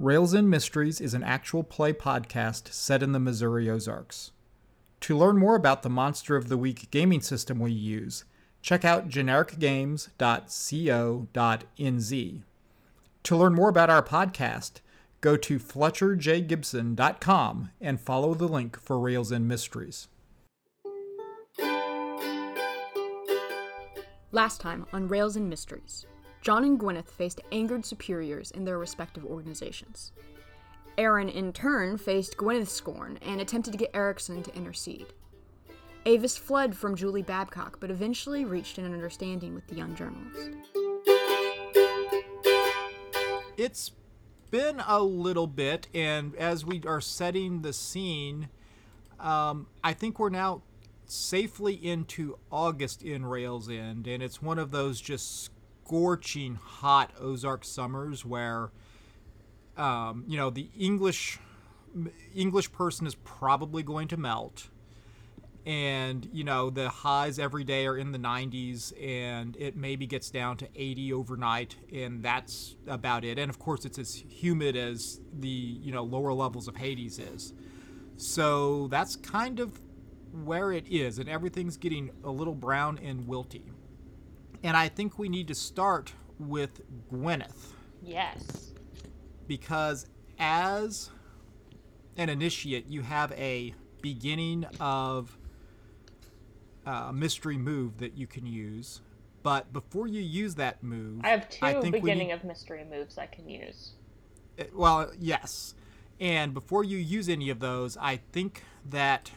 Rails and Mysteries is an actual play podcast set in the Missouri Ozarks. To learn more about the Monster of the Week gaming system we use, check out genericgames.co.nz. To learn more about our podcast, go to fletcherjgibson.com and follow the link for Rails and Mysteries. Last time on Rails and Mysteries, John and Gwyneth faced angered superiors in their respective organizations. Aaron, in turn, faced Gwyneth's scorn and attempted to get Erickson to intercede. Avis fled from Julie Babcock, but eventually reached an understanding with the young journalist. It's been a little bit, and as we are setting the scene, um, I think we're now safely into August in Rails End, and it's one of those just scorching hot Ozark summers where, um, you know, the English English person is probably going to melt. And you know the highs every day are in the 90s and it maybe gets down to 80 overnight and that's about it. And of course it's as humid as the you know lower levels of hades is. So that's kind of where it is and everything's getting a little brown and wilty and i think we need to start with gwyneth Yes. because as an initiate, you have a beginning of a mystery move that you can use. But before you use that move, I have two think beginning need- of mystery moves I can use. Uh, Well, yes. And before you use any of those, I think that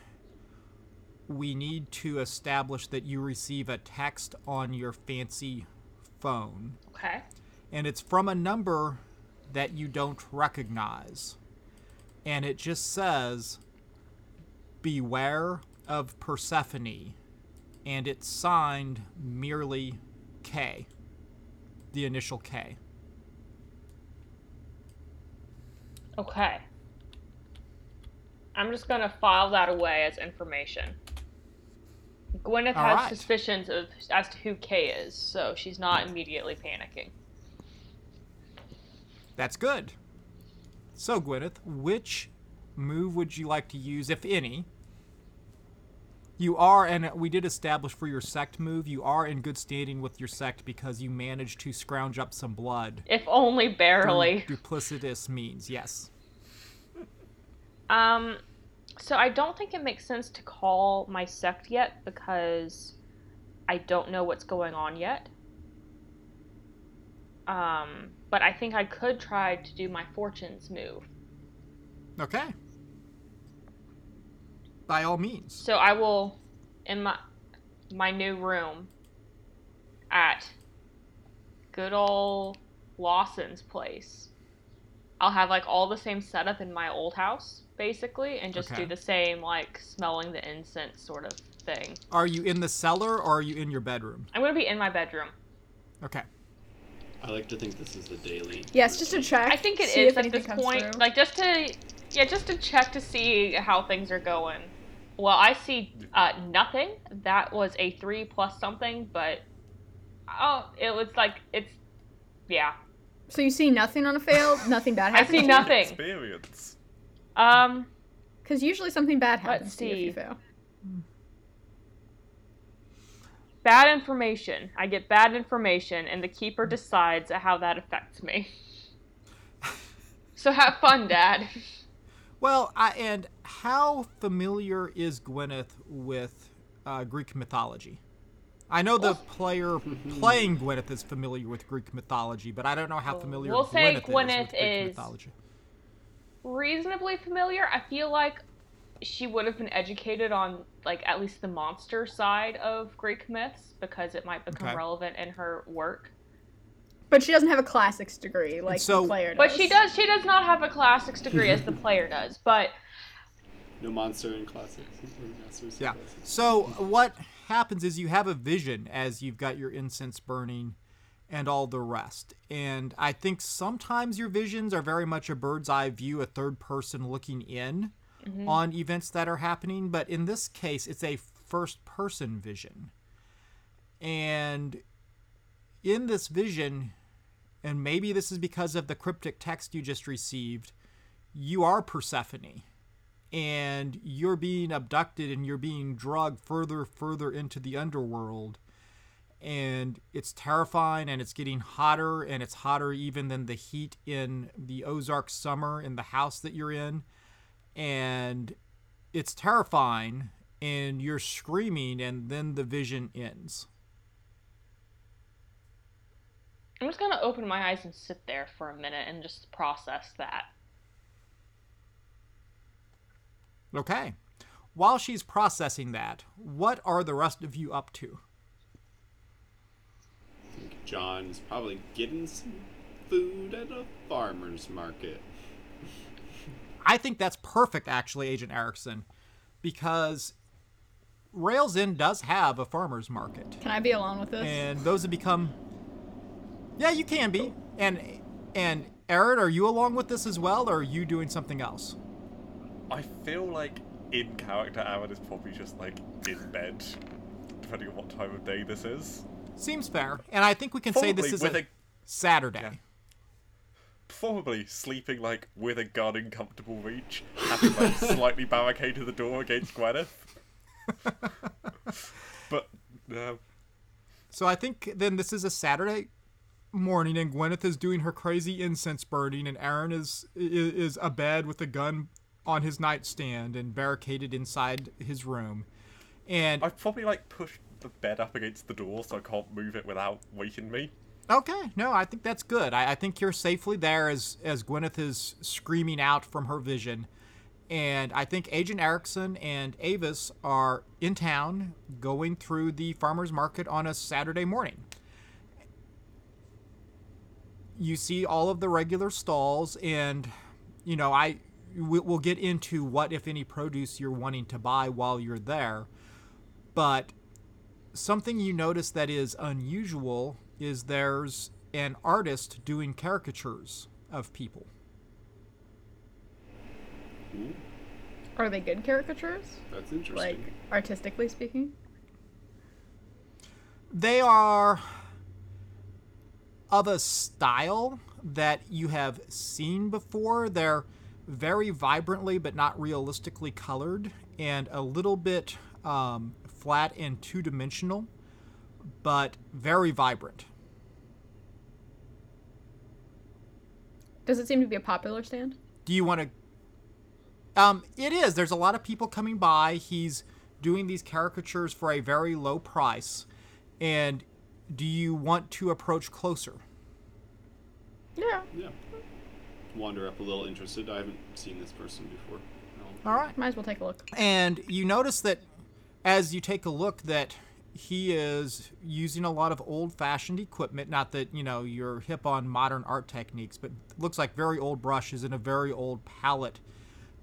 we need to establish that you receive a text on your fancy phone. Okay. and it's from a number that you don't recognize. And it just says, Beware of Persephone. And it's signed merely K, the initial K. Okay. I'm just gonna file that away as information. Gwyneth All has right. suspicions of as to who Kay is, so she's not immediately panicking. That's good. So, Gwyneth, which move would you like to use, if any? You are, and we did establish for your sect move, you are in good standing with your sect because you managed to scrounge up some blood. If only barely. Duplicitous means, yes. Um, so I don't think it makes sense to call my sect yet because I don't know what's going on yet. Um, but I think I could try to do my fortunes move. Okay. By all means. So I will, in my my new room, at good old Lawson's place. I'll have like all the same setup in my old house, basically, and just Okay. do the same like smelling the incense sort of thing. Are you in the cellar or are you in your bedroom? I'm gonna be in my bedroom. Okay. I like to think this is the daily. Yes, just to check. I think it see is if at this point, through. like just to yeah, just to check to see how things are going. Well, I see uh, nothing. That was a three plus something, but oh, it was like it's yeah. So you see nothing on a fail, nothing bad I see nothing. Experience. Um, Because usually something bad Let's happens to you if you fail. bad information. I get bad information, and the keeper decides how that affects me. so have fun, Dad. Well, I, and how familiar is Gwyneth with uh, Greek mythology? I know the player playing Gwyneth is familiar with Greek mythology, but I don't know how familiar We'll say Gwyneth, is with Greek is- mythology. Reasonably familiar. I feel like she would have been educated on like at least the monster side of Greek myths because it might become Okay. relevant in her work. But she doesn't have a classics degree like so- the player does. But she does she does not have a classics degree as the player does. But No monster in classics. or in Yeah. classics. So what happens is you have a vision as you've got your incense burning and all the rest. And I think sometimes your visions are very much a bird's eye view, a third person looking in mm-hmm. on events that are happening, but in this case it's a first person vision. And in this vision, and maybe this is because of the cryptic text you just received, you are Persephone. And you're being abducted and you're being drugged further, further into the underworld. And it's terrifying and it's getting hotter and it's hotter even than the heat in the Ozark summer in the house that you're in. And it's terrifying and you're screaming and then the vision ends. I'm just gonna open my eyes and sit there for a minute and just process that. Okay. While she's processing that, what are the rest of you up to? I think John's probably getting some food at a farmer's market. I think that's perfect, actually, Agent Erickson, because Rails End does have a farmer's market. Can I be alone with this? and those have become yeah you can be and and Aaron, are you along with this as well or are you doing something else I feel like in character Aaron is probably just like in bed, depending on what time of day this is. Seems fair and i think we can say this is with a, a- saturday Yeah. Probably sleeping like with a gun in comfortable reach, having like slightly barricaded the door against Gwyneth. but uh, so i think then this is a saturday morning and gwyneth is doing her crazy incense burning and aaron is is, is abed with a gun on his nightstand and barricaded inside his room and I've probably like pushed the bed up against the door so I can't move it without waking me. Okay, no, I think that's good. I, I think you're safely there as as Gwyneth is screaming out from her vision, and I think Agent Erickson and Avis are in town going through the farmers market on a Saturday morning. You see all of the regular stalls, and you know I we- we'll get into what if any produce you're wanting to buy while you're there, but something you notice that is unusual is there's an artist doing caricatures of people. Ooh, Are they good caricatures? that's interesting. Like artistically speaking? They are of a style that you have seen before. They're very vibrantly but not realistically colored and a little bit um, flat and two dimensional, but very vibrant. Does it seem to be a popular stand? Do you want to? Um, it is. There's a lot of people coming by. He's doing these caricatures for a very low price. And do you want to approach closer? Yeah. yeah. Wander up a little interested. I haven't seen this person before. No. All right. Might as well take a look. And you notice that as you take a look that he is using a lot of old-fashioned equipment not that you know you're hip on modern art techniques but looks like very old brushes and a very old palette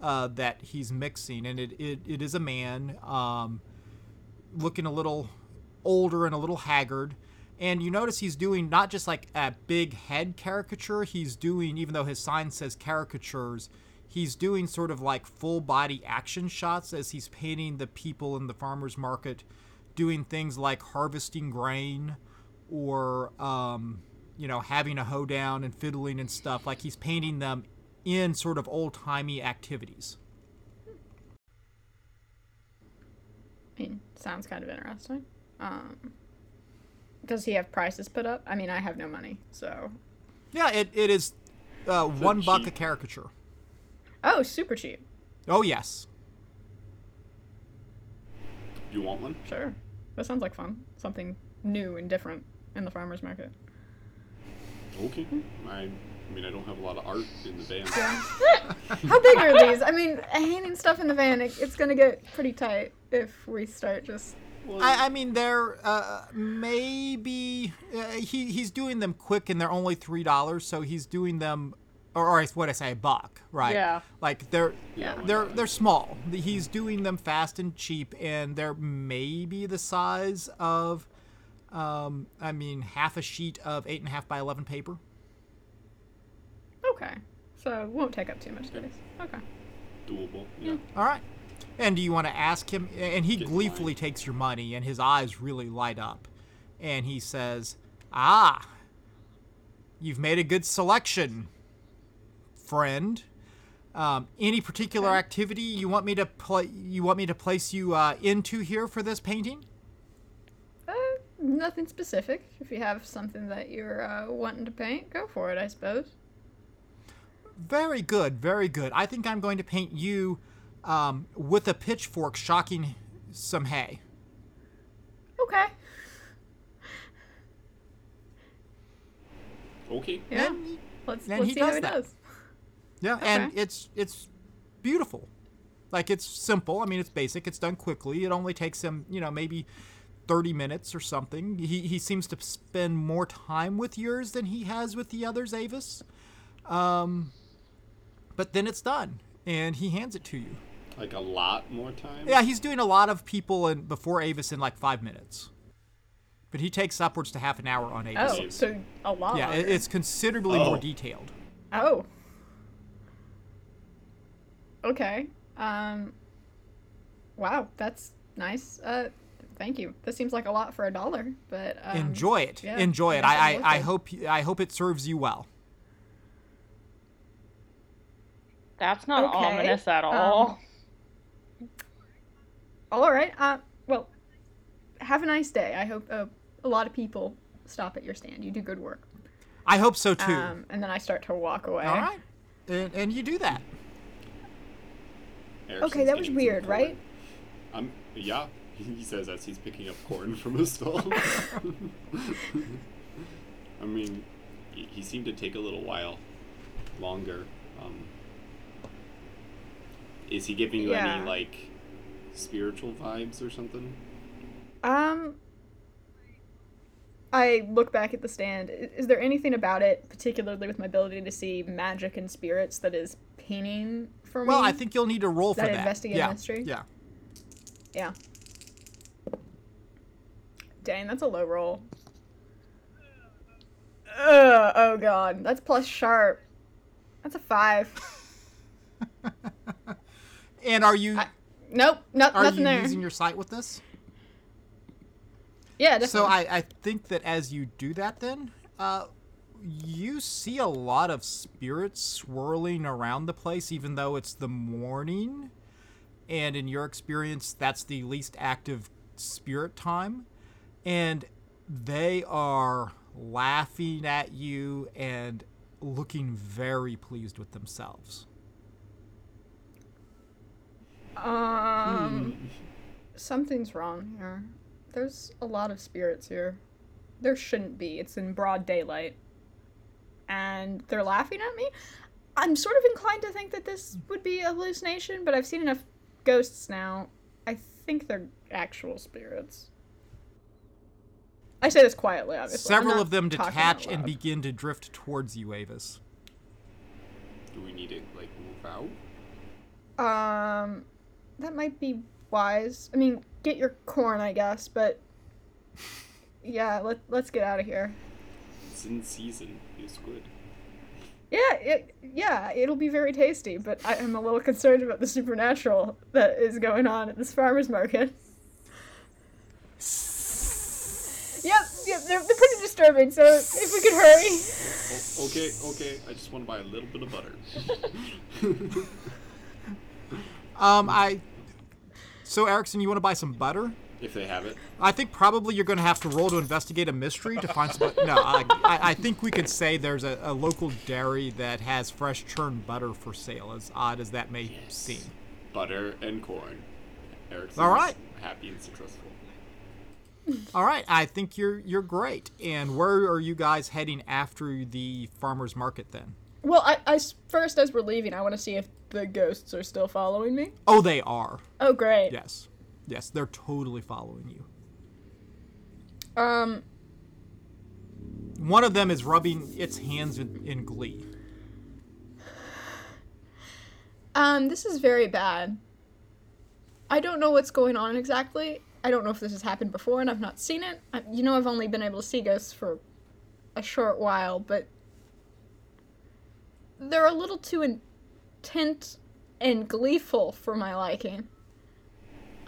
uh, that he's mixing. And it, it, it is a man um, looking a little older and a little haggard. And you notice he's doing not just like a big head caricature he's doing even though his sign says caricatures he's doing sort of like full body action shots as he's painting the people in the farmers market doing things like harvesting grain or um, you know having a hoedown and fiddling and stuff like he's painting them in sort of old-timey activities I mean, sounds kind of interesting. Um, does he have prices put up? I mean, I have no money, so. yeah it, it is uh, one buck a caricature Oh, super cheap. oh yes Do You want one? Sure. That sounds like fun. Something new and different in the farmer's market. Okay. I, I mean, I don't have a lot of art in the van. How big are these? I mean, hanging stuff in the van, it, it's gonna get pretty tight if we start just. Well, I, I mean, they're uh, maybe uh, he he's doing them quick, and they're only three dollars. So he's doing them, or, or what I say, a buck, right? Yeah. Like they're Yeah, they're they're small. He's doing them fast and cheap, and they're maybe the size of, um, I mean, half a sheet of eight and a half by eleven paper. Okay. So won't take up too much space. Okay. doable. Yeah. All right. And do you want to ask him? And he Get gleefully mine. takes your money, and his eyes really light up. And he says, Ah, you've made a good selection, friend. Um, any particular activity you want me to play? You want me to place you uh, into here for this painting? Uh, nothing specific. If you have something that you're uh, wanting to paint, go for it, I suppose. Very good, very good. I think I'm going to paint you um, with a pitchfork shocking some hay. Okay. Okay. Yeah. And- Let's, then let's he see how does he that. does. Yeah, and it's it's beautiful. Like it's simple. I mean, it's basic. It's done quickly. It only takes him, you know, maybe 30 minutes or something. He he seems to spend more time with yours than he has with the others, Avis. Um but then it's done and he hands it to you. Like a lot more time. Yeah, he's doing a lot of people in before Avis in like 5 minutes. But he takes upwards to half an hour on Avis. Oh, so a lot. yeah, it's considerably more Oh. detailed. Oh. Okay. Um. Wow, that's nice. Uh, thank you. This seems like a lot for a dollar, but um, Enjoy it. yeah, Enjoy it. I, I'm I, I worth it. hope I hope it serves you well. That's not Okay, ominous at all. All right. Uh, well, have a nice day. I hope uh, a lot of people stop at your stand. You do good work. I hope so too. Um, and then I start to walk away. All right, and, and you do that. Erickson's Okay, that was weird, right? Um, yeah, he says as he's picking up corn from a stall. I mean, he, he seemed to take a little while longer. Um, is he giving you Yeah. any like spiritual vibes or something? Um, I look back at the stand. Is there anything about it, particularly with my ability to see magic and spirits, that is for Well, me? I think you'll need to roll for That that. investigate yeah. mystery? Yeah. Yeah. Dang, that's a low roll. Ugh, oh god, that's plus sharp. That's a five. And are you I- Nope, nope, are nothing you there. using your sight with this? Yeah, definitely. So I, I think that as you do that, then uh, you see a lot of spirits swirling around the place, even though it's the morning. And in your experience, that's the least active spirit time. And they are laughing at you and looking very pleased with themselves. Um, something's wrong here. There's a lot of spirits here. There shouldn't be. It's in broad daylight. And they're laughing at me? I'm sort of inclined to think that this would be a hallucination, but I've seen enough ghosts now. I think they're actual spirits. I say this quietly, obviously. Several of them detach and begin to drift towards you, Avis. Do we need to like move out? Um, that might be wise. I mean, get your corn, I guess, but yeah, let let's get out of here. It's in season. It's good. Yeah, it, yeah, it'll be very tasty, but I am a little concerned about the supernatural that is going on at this farmers market. Yep, yep, they're, they're pretty disturbing. So if we could hurry. Oh, okay, okay. I just want to buy a little bit of butter. Um, I. So Erickson, you want to buy some butter? If they have it. I think probably you're going to have to roll to investigate a mystery to find some. no, I, I, I think we could say there's a, a local dairy that has fresh churned butter for sale. As odd as that may seem. Butter and corn. Eric's All right. happy and successful. All right, I think you're you're great. And where are you guys heading after the farmers market then? Well, I, I first as we're leaving, I want to see if the ghosts are still following me. Oh, they are. Oh, great. Yes, yes, they're totally following you. Um, One of them is rubbing its hands in, in glee. Um, this is very bad. I don't know what's going on exactly. I don't know if this has happened before and I've not seen it. I, you know, I've only been able to see ghosts for a short while, but they're a little too intent and gleeful for my liking.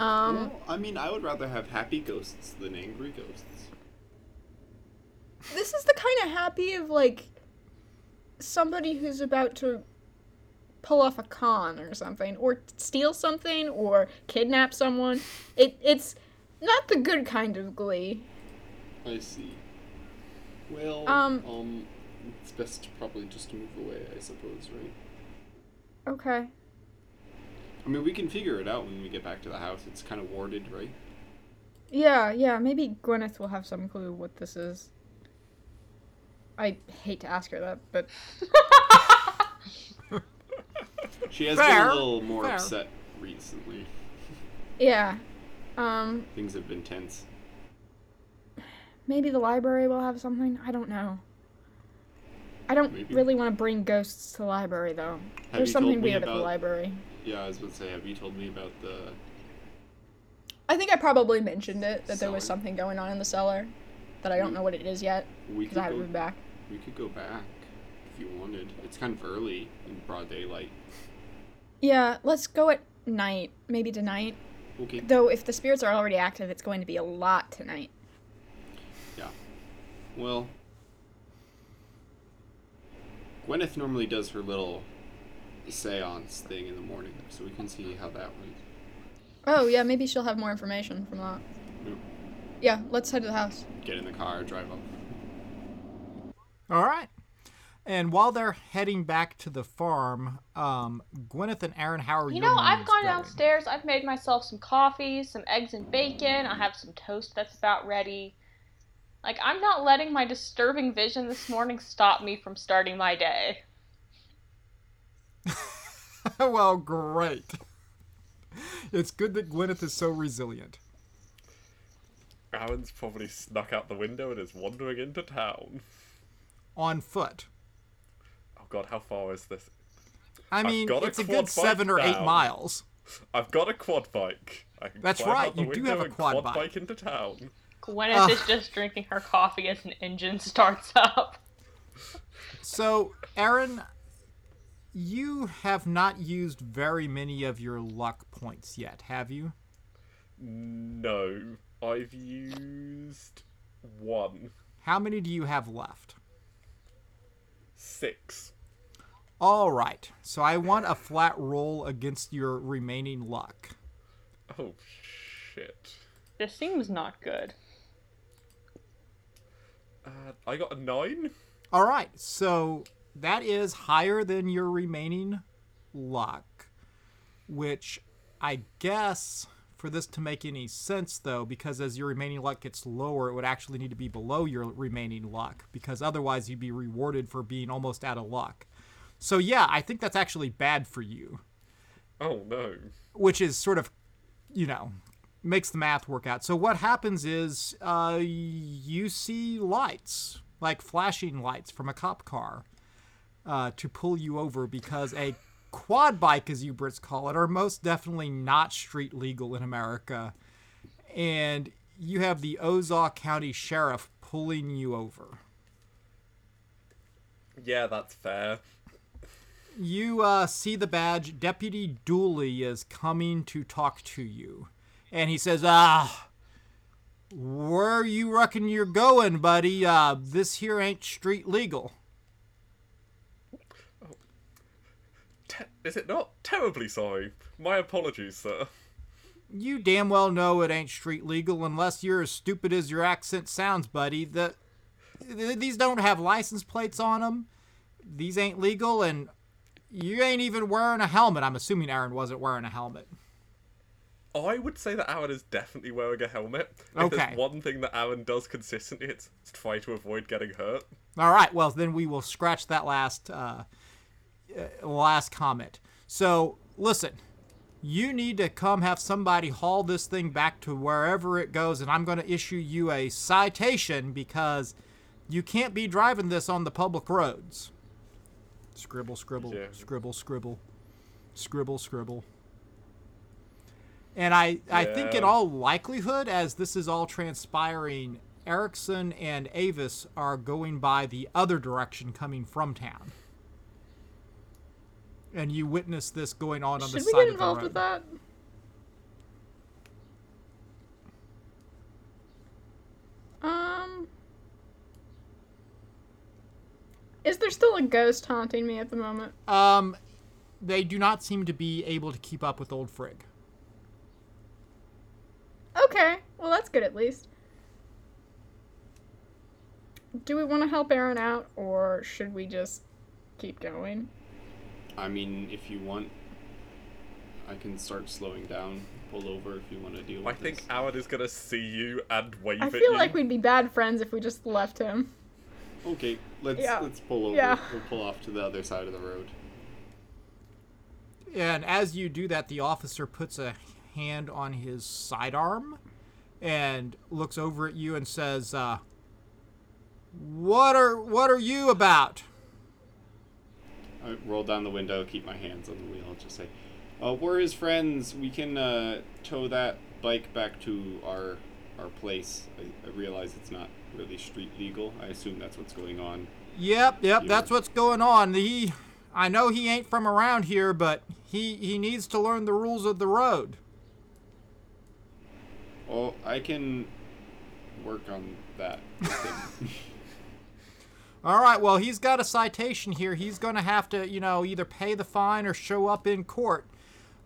Um, well, I mean, I would rather have happy ghosts than angry ghosts. this is the kind of happy of like somebody who's about to pull off a con or something, or steal something, or kidnap someone. It it's not the good kind of glee. I see. Well, Um, um, it's best to probably just move away, I suppose, right? Okay. I mean, we can figure it out when we get back to the house. It's kind of warded, right? Yeah, yeah, maybe Gwyneth will have some clue what this is. I hate to ask her that, but She has been a little more fair. upset recently. yeah. Um, Things have been tense. maybe the library will have something. I don't know. I don't Maybe. really want to bring ghosts to the library though. Have There's something told me weird at the library. Yeah, I was about to say, have you told me about the? I think I probably mentioned it that there was something going on in the cellar that I don't Mm. know what it is yet We because could I haven't go. been back. We could go back if you wanted. It's kind of early in broad daylight. Yeah, let's go at night, maybe tonight. Okay. Though if the spirits are already active, it's going to be a lot tonight. Yeah. Well, Gwyneth normally does her little seance thing in the morning, so we can see how that went. Oh yeah, maybe she'll have more information from that. Yep. Yeah, let's head to the house. Get in the car, drive up. All right. And while they're heading back to the farm, um, Gwyneth and Aaron, how are You You know, I've gone going? downstairs. I've made myself some coffee, some eggs and bacon. I have some toast that's about ready. Like, I'm not letting my disturbing vision this morning stop me from starting my day. well, great. It's good that Gwyneth is so resilient. Aaron's probably snuck out the window and is wandering into town. On foot. Oh god, how far is this? I mean, got a it's a quad good seven or eight now. miles. I've got a quad bike. I can That's right, out you do have a quad quad bike. bike into town. Gwyneth Ugh. is just drinking her coffee as an engine starts up. So, Aaron, you have not used very many of your luck points yet, have you? No, I've used one. How many do you have left? Six. All right. So I want a flat roll against your remaining luck. Oh shit. This seems not good. Uh, I got a nine. All right. So that is higher than your remaining luck, which I guess for this to make any sense though, because as your remaining luck gets lower, it would actually need to be below your remaining luck because otherwise you'd be rewarded for being almost out of luck. So yeah, I think that's actually bad for you. Oh no. which is sort of, you know, makes the math work out. So what happens is uh, you see lights, like flashing lights from a cop car, uh, to pull you over because a quad bike, as you Brits call it, are most definitely not street legal in America, and you have the Ozark County Sheriff pulling you over. Yeah, that's fair. you uh, see the badge. Deputy Dooley is coming to talk to you, and he says, "Ah, where you reckon you're going, buddy? Uh, this here ain't street legal." Is it not? Terribly sorry. My apologies, sir. You damn well know it ain't street legal unless you're as stupid as your accent sounds, buddy. The these don't have license plates on them. These ain't legal, and you ain't even wearing a helmet. I'm assuming Aaron wasn't wearing a helmet. I would say that Aaron is definitely wearing a helmet. If Okay. there's one thing that Aaron does consistently, it's, try to avoid getting hurt. All right. Well, then we will scratch that last uh, uh, last comment. So listen, you need to come have somebody haul this thing back to wherever it goes, and I'm going to issue you a citation because you can't be driving this on the public roads. Scribble, scribble, Yeah. scribble, scribble, scribble, scribble. And I, I think in all likelihood, as this is all transpiring, Erickson and Avis are going by the other direction coming from town. And you witness this going on on the Should we side get of the involved road. with that? Um. Is there still a a ghost haunting me at the moment? Um, they do not seem to be able to keep up with old Frigg. Okay, well that's good at least. Do we want to help Aaron out, or should we just keep going? I mean, if you want, I can start slowing down. Pull over if you want to deal with I think this. Aaron is gonna see you and wave I at feel you. like we'd be bad friends if we just left him. Okay, let's Yeah. let's pull over. Yeah. We'll pull off to the other side of the road. And as you do that, the officer puts a hand on his sidearm and looks over at you and says, uh, "What are what are you about?" I roll down the window, keep my hands on the wheel, just say, uh, "We're his friends. We can uh, tow that bike back to our our place. I, I realize it's not really street legal. I assume that's what's going on. Yep, yep, You- that's what's going on. He, I know he ain't from around here, but he he needs to learn the rules of the road. Oh, I can work on that. with him. All right, well, he's got a citation here. He's going to have to, you know, either pay the fine or show up in court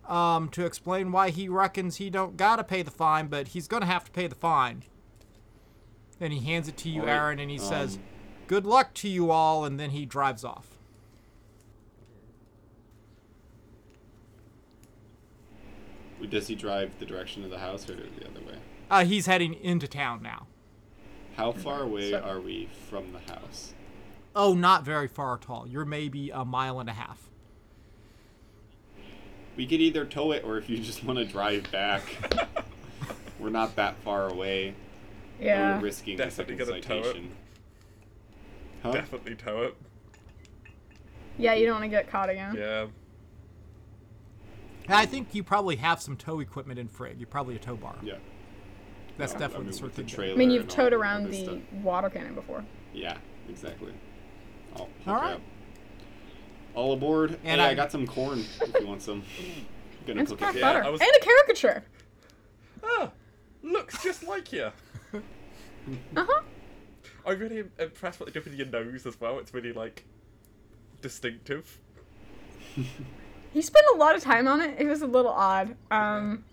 um, to explain why he reckons he don't got to pay the fine, but he's going to have to pay the fine. Then he hands it to you, All right, Aaron, and he says, um, "Good luck to you all," and then he drives off. Does he drive the direction of the house or the other way? Uh, he's heading into town now. How far away So- are we from the house? Oh, not very far at all. You're maybe a mile and a half. We could either tow it or if you just want to drive back. We're not that far away. Yeah. We're risking Definitely a second gonna tow it. Huh? Definitely tow it. Yeah, you don't want to get caught again. Yeah. And I think you probably have some tow equipment in Frigg. You're probably a tow bar. Yeah. That's No, definitely I mean, the sort of thing. I mean, you've towed around the stuff. water cannon before. Yeah, exactly. I'll hook All up. All aboard. And hey, I... I- got some corn if you want some. gonna And cook craft it. Yeah. I was- And a caricature. Ah, looks just like you. Uh huh. I'm really impressed what they do with your nose as well. It's really like distinctive. He spent a lot of time on it. It was a little odd. Um,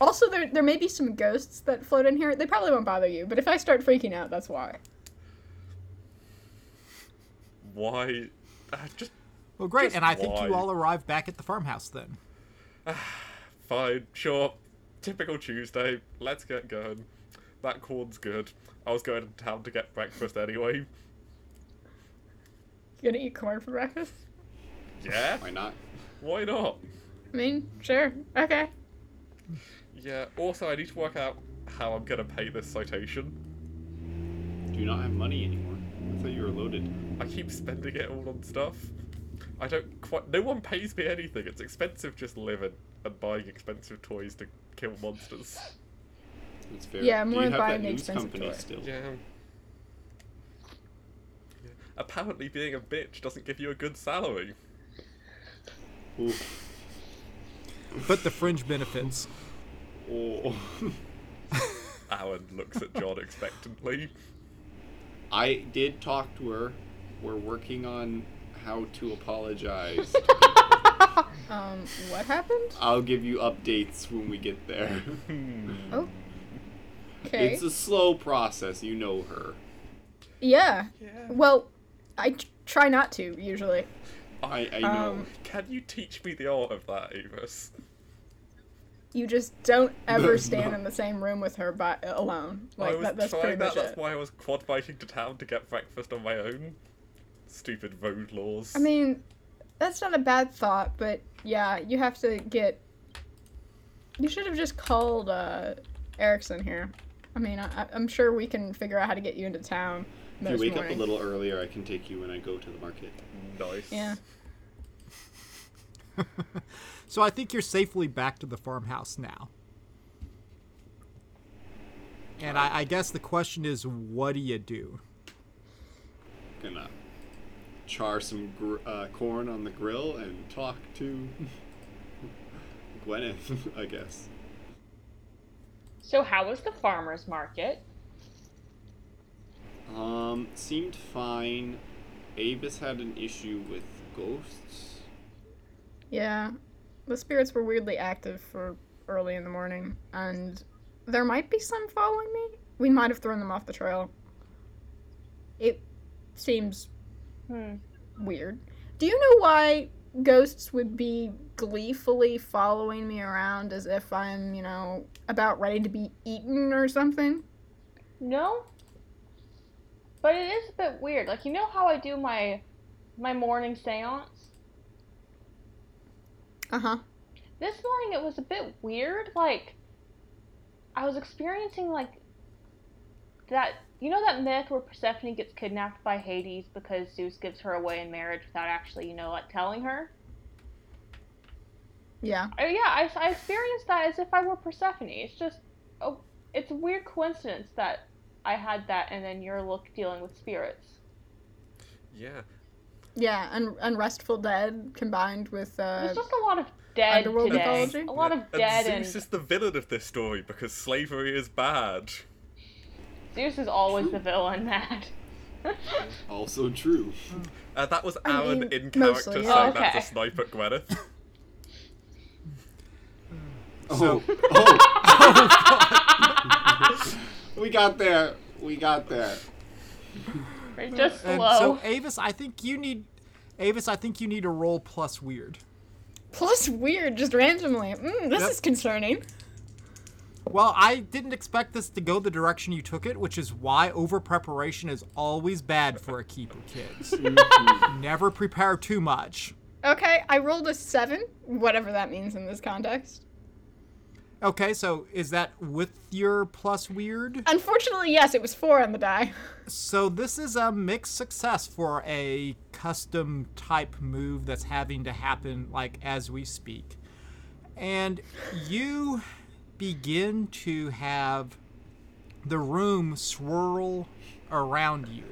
also, there there may be some ghosts that float in here. They probably won't bother you, but if I start freaking out, that's why. Why? Uh, just Well, great. Just and I think you all arrive back at the farmhouse then. fine, sure. Typical Tuesday. Let's get going. That corn's good. I was going to town to get breakfast anyway. You gonna eat corn for breakfast? Yeah, Why not? why not? I mean, sure. Okay. Yeah. Also, I need to work out how I'm gonna pay this citation. Do you not have money anymore? I thought you were loaded. I keep spending it all on stuff. I don't quite. No one pays me anything. It's expensive just living and buying expensive toys to kill monsters. That's fair. Yeah, Do more you than have buying that news expensive company toy. still? Yeah. yeah. Apparently, being a bitch doesn't give you a good salary. Oof. But the fringe benefits. Oh. Alan looks at John expectantly. I did talk to her. We're working on how to apologize. Um, what happened? I'll give you updates when we get there. Oh. Okay. It's a slow process. You know her. Yeah. Yeah. Well, I t- try not to usually. I, I know. Um, Can you teach me the art of that, Avis? You just don't ever No, stand no. in the same room with her by alone. I was that, that's trying pretty that. much That's it. why I was quad biking to town to get breakfast on my own. Stupid road laws. I mean, that's not a bad thought, but yeah, you have to get. You should have just called uh, Erickson here. I mean, I, I'm sure we can figure out how to get you into town. If you wake morning. up a little earlier, I can take you when I go to the market. nice. Yeah. So I think you're safely back to the farmhouse now. And I, I guess the question is, what do you do? Gonna char some gr- uh, corn on the grill and talk to Gwyneth, I guess. So how was the farmer's market? Um, seemed fine. Avis had an issue with ghosts. Yeah, the spirits were weirdly active for early in the morning, and there might be some following me. We might have thrown them off the trail. It seems Hmm. weird. Do you know why ghosts would be gleefully following me around as if I'm, you know, about ready to be eaten or something? No. But it is a bit weird. Like you know how I do my my morning séance? Uh huh. This morning it was a bit weird. Like I was experiencing like that you know that myth where Persephone gets kidnapped by Hades because Zeus gives her away in marriage without actually, you know, like telling her? Yeah. Oh yeah, I, I experienced that as if I were Persephone. It's just, oh, it's a weird coincidence that I had that, and then you're look dealing with spirits. Yeah. Yeah, and and Restful Dead combined with uh There's just a lot of dead underworld today. mythology? A lot of dead and dead Zeus and is the villain of this story because slavery is bad. Zeus is always the villain. That. Also true. Uh, that was I Aaron mean, in character mostly, saying yeah. that Okay. to snipe at Gwyneth. Oh, oh. we got there. We got there. We're just And slow. so Avis, I think you need Avis, I think you need a roll plus weird. plus weird just randomly. Mm, this Yep. is concerning. Well, I didn't expect this to go the direction you took it, which is why over preparation is always bad for a keeper, kids. Mm-hmm. Never prepare too much. Okay, I rolled a seven, whatever that means in this context. Okay, so is that with your plus weird? Unfortunately, yes, it was four on the die. So this is a mixed success for a custom type move that's having to happen like as we speak. And you begin to have the room swirl around you.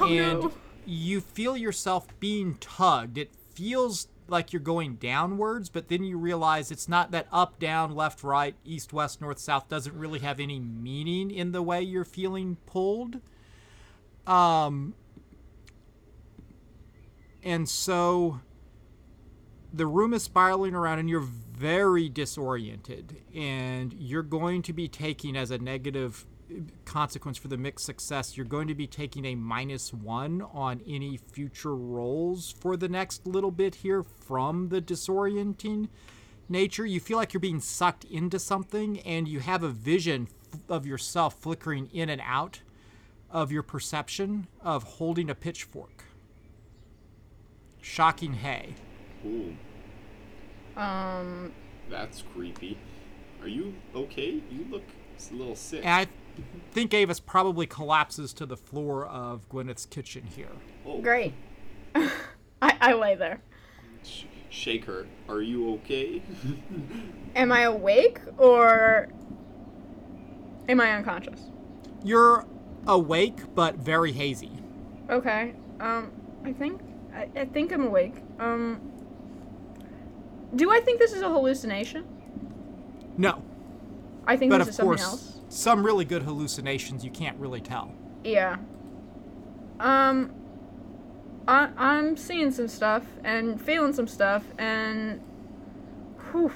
and no. you feel yourself being tugged. It feels like you're going downwards, but then you realize it's not that up, down, left, right, east, west, north, south doesn't really have any meaning in the way you're feeling pulled. Um, and so the room is spiraling around and you're very disoriented and you're going to be taking as a negative consequence for the mixed success you're going to be taking a minus one on any future rolls for the next little bit here from the disorienting nature. You feel like you're being sucked into something and you have a vision of yourself flickering in and out of your perception of holding a pitchfork. Shocking hay. Ooh, Um, that's creepy. Are you okay? You look a little sick. And I think Avis probably collapses to the floor of Gwyneth's kitchen here. Oh, great. I, I lay there. sh- shake her. Are you okay? Am I awake or am I unconscious? You're awake, but very hazy. Okay. Um, I think I, I think I'm awake. Um, do I think this is a hallucination? No, I think but this of is something course, else. some really good hallucinations you can't really tell. Yeah. Um, I, I'm seeing some stuff and feeling some stuff and, whew,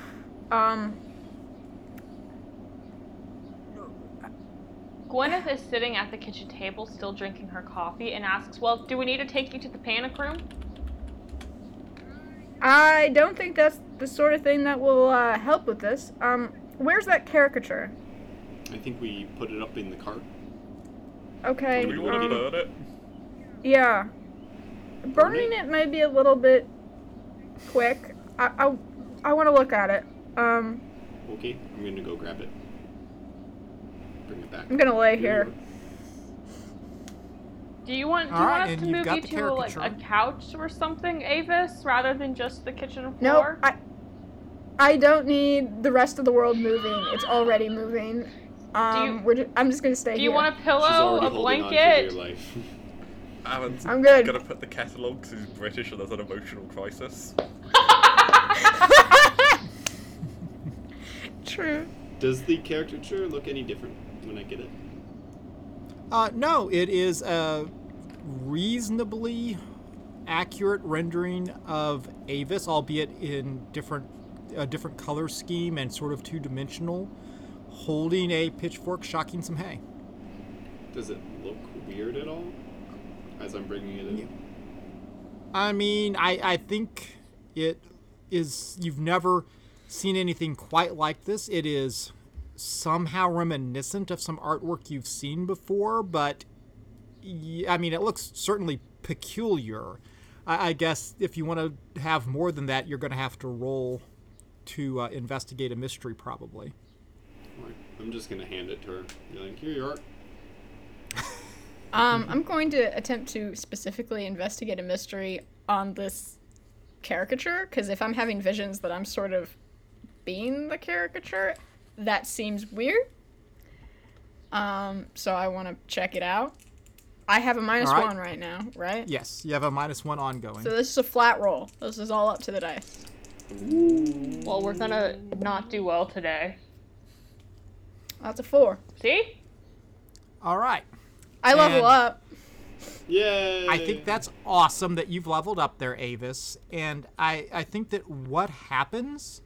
um, Gwyneth is sitting at the kitchen table, still drinking her coffee, and asks, "Well, do we need to take you to the panic room?" I don't think that's the sort of thing that will uh, help with this. Um, where's that caricature? I think we put it up in the cart. Okay. Do we want to burn it? Yeah. Burning it may be a little bit quick. I I, I want to look at it. Um, Okay, I'm gonna go grab it. Bring it back. I'm gonna lay here. Do you want? Do you want right, us to move you the to like a couch or something, Avis, rather than just the kitchen floor? No, floor? I I don't need the rest of the world moving. It's already moving. Um, you- we're ju- I'm just gonna stay here. Do here. you want a pillow, a holding on for blanket? dear life. Aaron's I'm good. gonna put the kettle on because he's British and there's an emotional crisis. True. Does the caricature look any different when I get it? Uh, no, it is a reasonably accurate rendering of Avis, albeit in different a different color scheme and sort of two dimensional, holding a pitchfork, shocking some hay. Does it look weird at all? As I'm bringing it in. I mean, I, I think it is. You've never seen anything quite like this. It is somehow reminiscent of some artwork you've seen before, but I mean, it looks certainly peculiar. I, I guess if you want to have more than that, you're going to have to roll to uh, investigate a mystery, probably. Alright, I'm just gonna hand it to her. Be like, here you are. Um, I'm going to attempt to specifically investigate a mystery on this caricature because if I'm having visions that I'm sort of being the caricature, that seems weird. Um, so I want to check it out. I have a minus All right. one right now, right? Yes, you have a minus one ongoing. So this is a flat roll. This is all up to the dice. Well, we're gonna not do well today. That's a four. See? All right. I level up. Yay! I think that's awesome that you've leveled up there, Avis. And I, I think that what happens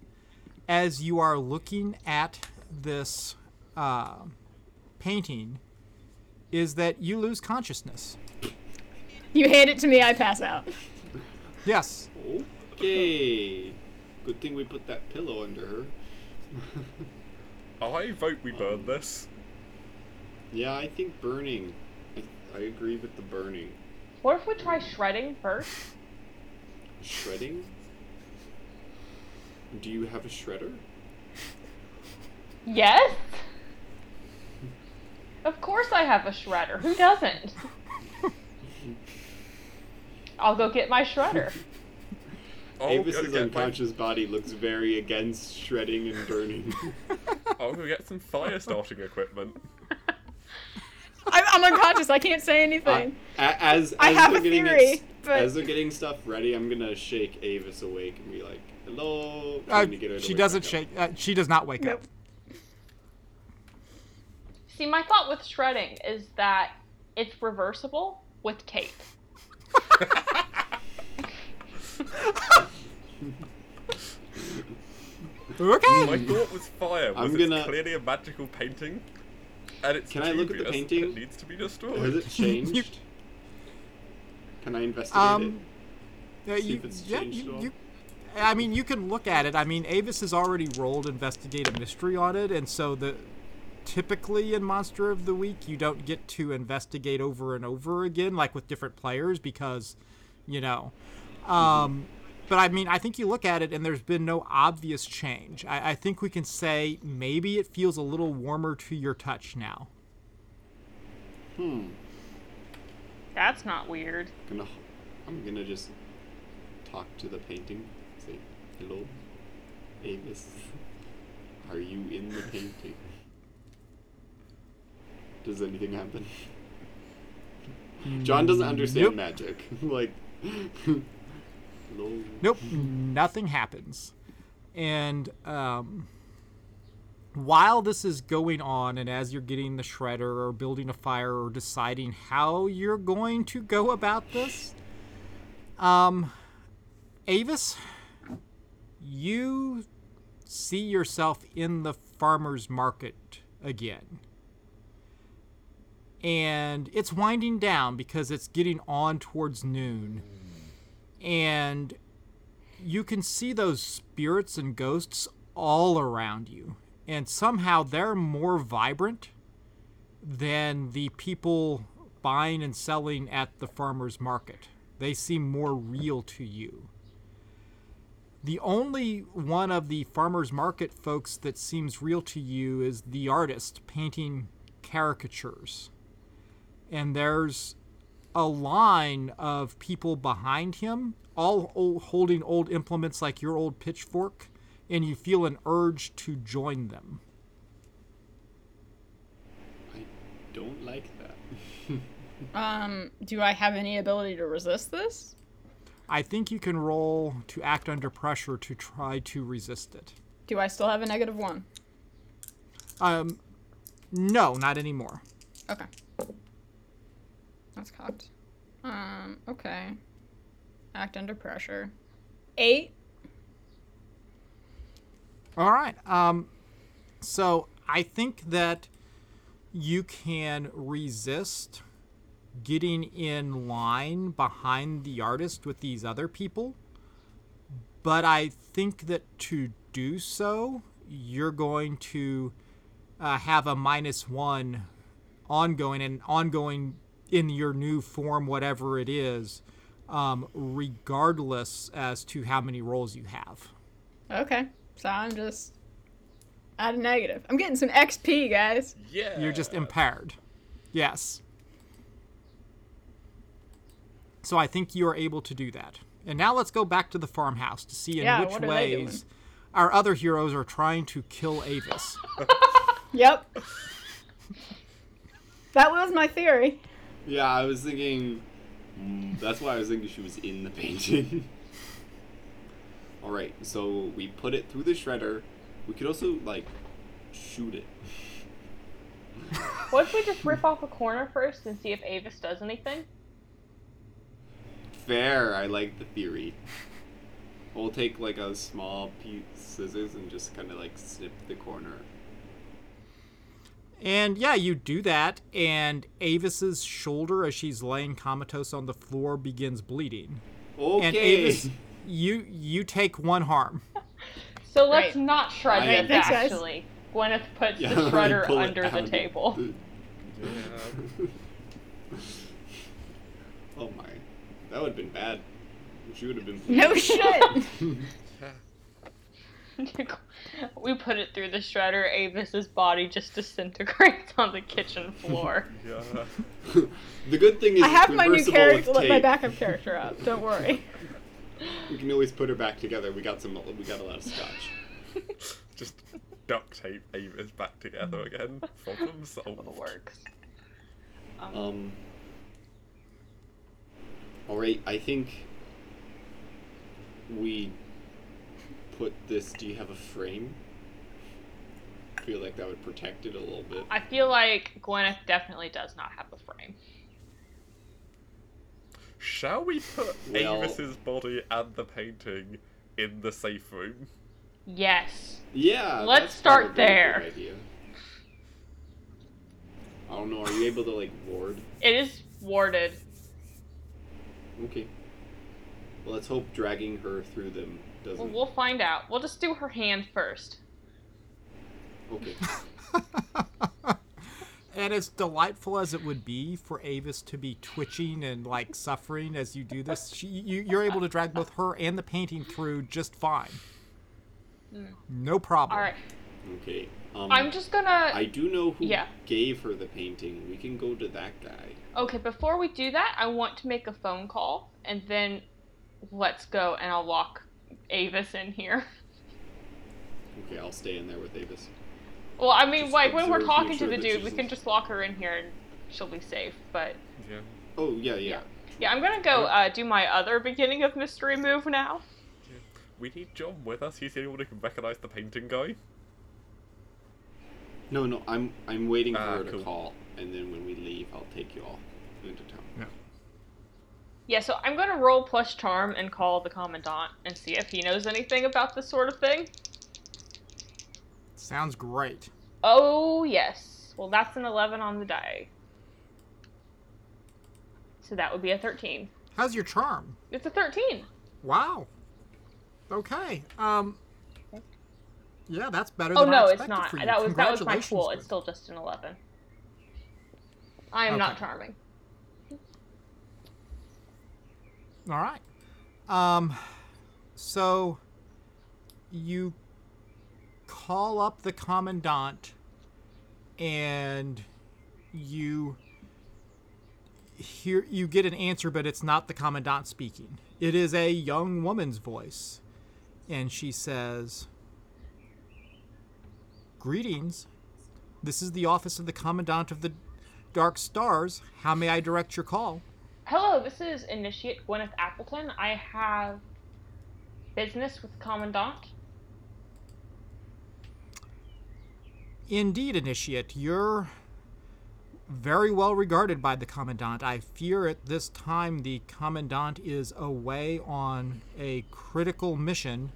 as you are looking at this uh, painting is that you lose consciousness. You hand it to me, I pass out. Yes. Okay. Good thing we put that pillow under her. I vote we burn this. Yeah, I think burning. I, I agree with the burning. What if we try shredding first? Shredding? Do you have a shredder? Yes. Of course I have a shredder. Who doesn't? I'll go get my shredder. I'll Avis's go my- unconscious body looks very against shredding and burning. I'll go get some fire starting equipment. I'm, I'm unconscious. I can't say anything. Uh, as, as I have they're a getting theory, it, but- as they're getting stuff ready, I'm gonna shake Avis awake and be like, "Hello." Uh, get her she doesn't shake. Uh, she does not wake Nope. up. See, my thought with shredding is that it's reversible with tape. Okay. My thought was fire. Was I'm gonna- clearly a magical painting, and it's Can I look at the painting? It needs to be destroyed. Has it changed? Can I investigate Um, it? Uh, See you- if it's yeah, changed you- at you- I mean, you can look at it. I mean, Avis has already rolled investigate a mystery on it, and so the typically in Monster of the Week you don't get to investigate over and over again, like with different players, because you know. Um, but I mean, I think you look at it and there's been no obvious change. I, I think we can say maybe it feels a little warmer to your touch now. Hmm. That's not weird. Gonna, I'm gonna just talk to the painting. Say, "Hello, Avis. Are you in the painting?" Does anything happen? John doesn't understand Nope. magic. like, hello. Nope, nothing happens. And um, while this is going on, and as you're getting the shredder or building a fire or deciding how you're going to go about this, um, Avis, you see yourself in the farmer's market again. And it's winding down because it's getting on towards noon and you can see those spirits and ghosts all around you. And somehow they're more vibrant than the people buying and selling at the farmers market. They seem more real to you. The only one of the farmers market folks that seems real to you is the artist painting caricatures. And there's a line of people behind him, all old, holding old implements like your old pitchfork, and you feel an urge to join them. I don't like that. Um, do I have any ability to resist this? I think you can roll to act under pressure to try to resist it. Do I still have a negative one? Um, no, not anymore. Okay. That's cocked. Um, okay. Act under pressure. Eight. All right. Um, so I think that you can resist getting in line behind the artist with these other people, but I think that to do so, you're going to uh, have a minus one ongoing and ongoing in your new form, whatever it is, um, regardless as to how many rolls you have. Okay. So I'm just at a negative. I'm getting some XP, guys. Yeah. You're just impaired. Yes. So I think you are able to do that. And now let's go back to the farmhouse to see in Yeah, which what are they doing? ways our other heroes are trying to kill Avis. Yep. that was my theory. Yeah, I was thinking. mm, That's why I was thinking she was in the painting. All right, so we put it through the shredder. We could also like shoot it. What if we just rip off a corner first and see if Avis does anything? Fair. I like the theory. We'll take like a small piece scissors and just kind of like snip the corner. And yeah, you do that, and Avis's shoulder, as she's laying comatose on the floor, begins bleeding. Okay. And Avis, you you take one harm. So let's Right. not shred Right, this, guys. actually. Gwyneth puts Yeah, the shredder under the out. table. Yeah. oh my, that would have been bad. She would have been. No shit. we put it through the shredder. Avis's body just disintegrates on the kitchen floor. yeah. the good thing is I have my new reversible character, with my backup character up. Don't worry. We can always put her back together. We got some. We got a lot of scotch. Just duct tape Avis back together again. Problem solved. It works. Um, Um. All right, I think we put this. Do you have a frame? I feel like that would protect it a little bit. I feel like Gwyneth definitely does not have a frame. Shall we put Well- Avis's body and the painting in the safe room? Yes. Yeah. Let's that's start probably a good there. idea. I don't know. Are you able to like ward? It is warded. Okay. Well, let's hope dragging her through them Well, doesn't. we'll find out. We'll just do her hand first. Okay. And as delightful as it would be for Avis to be twitching and like suffering as you do this, she, you, you're able to drag both her and the painting through just fine. No problem. All right. Okay. Um, I'm just gonna. I do know who Yeah. gave her the painting. We can go to that guy. Okay, before we do that, I want to make a phone call, and then let's go, and I'll lock Avis in here. Okay, I'll stay in there with Avis. Well, I mean, Just like when we're talking make to the dude, we can just lock her in here, and she'll be safe. But Yeah. Oh yeah, yeah. yeah, I'm gonna go uh, do my other beginning of mystery move now. We need John with us. He's the only one who can recognize the painting guy. No, no, I'm I'm waiting for Ah, her to cool. call, and then when we leave, I'll take you all into town. Yeah, so I'm gonna roll plus charm and call the commandant and see if he knows anything about this sort of thing. Sounds great. Oh yes. Well, that's an 11 on the die. So that would be a 13. How's your charm? It's a 13. Wow. Okay. Um. Yeah, that's better. Oh than I expected. Oh no, it's not. That was that was my pool. It's still just an 11. I am not charming. All right. Um, so you call up the commandant and you hear you get an answer but it's not the commandant speaking. It is a young woman's voice and she says, "Greetings. This is the office of the commandant of the Dark Stars. How may I direct your call?" Hello, this is Initiate Gwyneth Appleton. I have business with Commandant. Indeed, Initiate, you're very well regarded by the Commandant. I fear at this time the Commandant is away on a critical mission.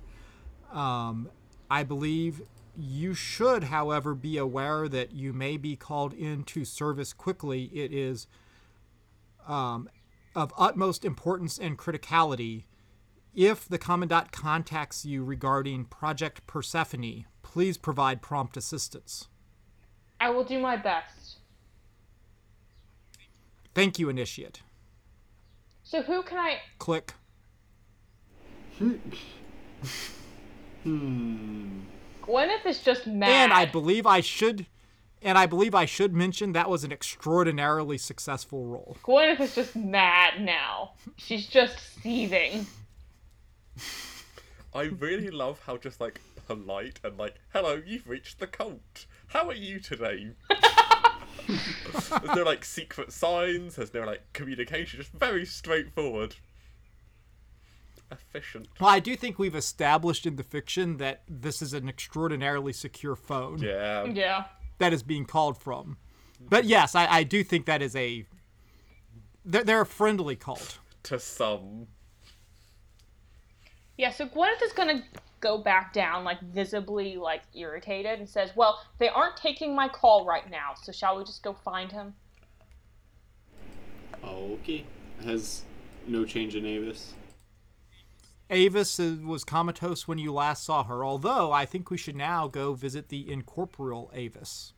Um, I believe you should, however, be aware that you may be called into service quickly. It is um, of utmost importance and criticality. If the Commandant contacts you regarding Project Persephone, please provide prompt assistance. I will do my best. Thank you, Initiate. So who can I? Click. Hmm. Gwyneth is just mad. And I believe I should and I believe I should mention that was an extraordinarily successful role. Gwyneth is just mad now. She's just seething. I really love how just like polite and like, hello, you've reached the cult. How are you today? there's no like secret signs, there's no like communication, just very straightforward. Efficient. Well, I do think we've established in the fiction that this is an extraordinarily secure phone Yeah. Yeah. That is being called from. But yes, I, I do think that is a. They're, they're a friendly cult. To some. Yeah, so Gwyneth is gonna go back down, like visibly like irritated, and says, Well, they aren't taking my call right now, so shall we just go find him? Oh, okay. Has no change in Avis. Avis was comatose when you last saw her, although I think we should now go visit the incorporeal Avis.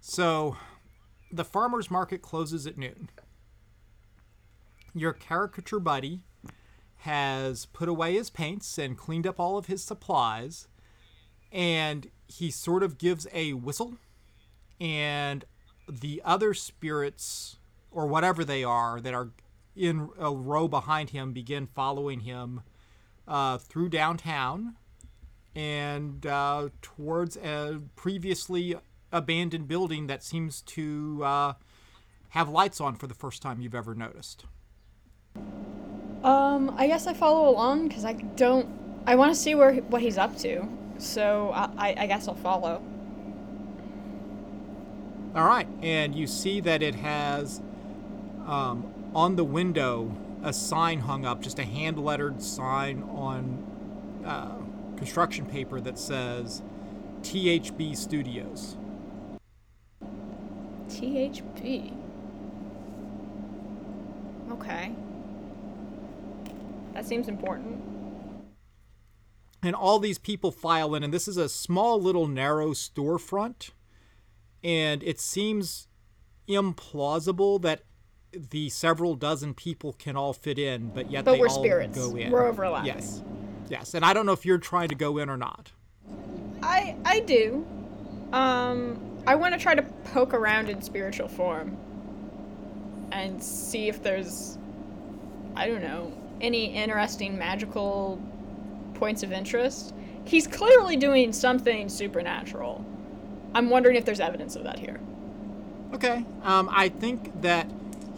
So, the farmer's market closes at noon. Your caricature buddy has put away his paints and cleaned up all of his supplies, and he sort of gives a whistle, and the other spirits, or whatever they are, that are in a row behind him begin following him uh, through downtown and uh, towards a previously abandoned building that seems to uh, have lights on for the first time you've ever noticed. Um, I guess I follow along because I don't. I want to see where what he's up to. So I, I, I guess I'll follow. All right, and you see that it has um, on the window a sign hung up, just a hand lettered sign on uh, construction paper that says THB Studios. THB. Okay. That seems important. and all these people file in and this is a small little narrow storefront and it seems implausible that the several dozen people can all fit in but yet But they we're all spirits. go in We're overlapping. yes yes and i don't know if you're trying to go in or not I I do. Um, I want to try to poke around in spiritual form and see if there's, I don't know, any interesting magical points of interest. He's clearly doing something supernatural. I'm wondering if there's evidence of that here. okay um, i think that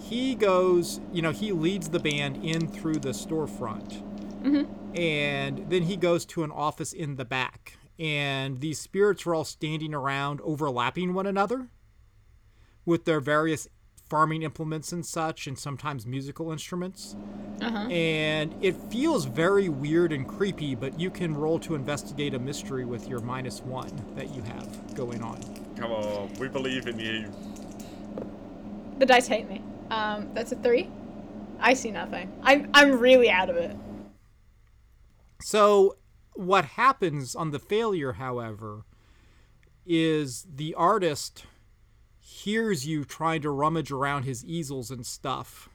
he goes you know he leads the band in through the storefront. Mm-hmm. And then he goes to an office in the back. And these spirits are all standing around overlapping one another with their various farming implements and such and sometimes musical instruments. Uh-huh. And it feels very weird and creepy but you can roll to investigate a mystery with your minus one that you have going on. Come on, we believe in you. The dice hate me. Um, that's a three. I see nothing. I'm I'm really out of it. So, what happens on the failure, however, is the artist hears you trying to rummage around his easels and stuff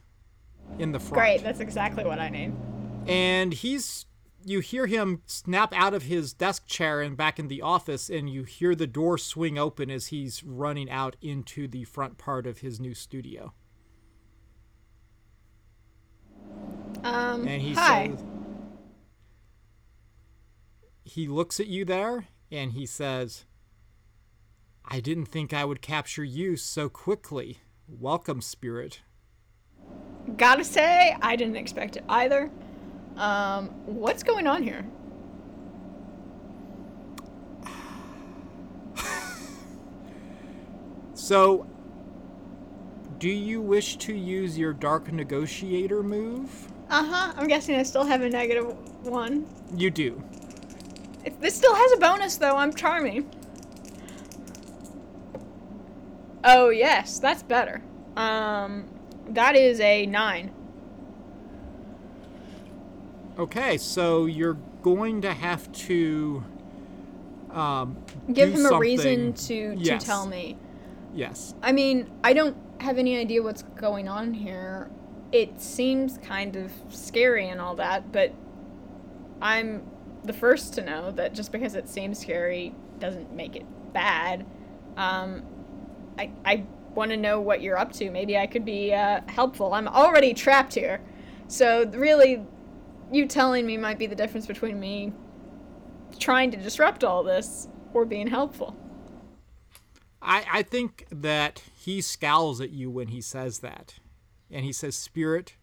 in the front. Great, that's exactly what I need. And he's you hear him snap out of his desk chair and back in the office and you hear the door swing open as he's running out into the front part of his new studio. Um, And he hi. says He looks at you there and he says, I didn't think I would capture you so quickly. Welcome, spirit. Gotta say, I didn't expect it either. Um, what's going on here? So, do you wish to use your Dark Negotiator move? Uh huh. I'm guessing I still have a negative one. You do. It, this still has a bonus though. I'm charming. Oh yes, that's better. Um, that is a nine. Okay, so you're going to have to um, Give him a reason to to Yes. tell me. Yes. I mean, I don't have any idea what's going on here. It seems kind of scary and all that, but I'm the first to know that just because it seems scary doesn't make it bad. Um, I, I want to know what you're up to. Maybe I could be uh, helpful. I'm already trapped here. So, really, you telling me might be the difference between me trying to disrupt all this or being helpful. I, I think that he scowls at you when he says that. And he says, Spirit,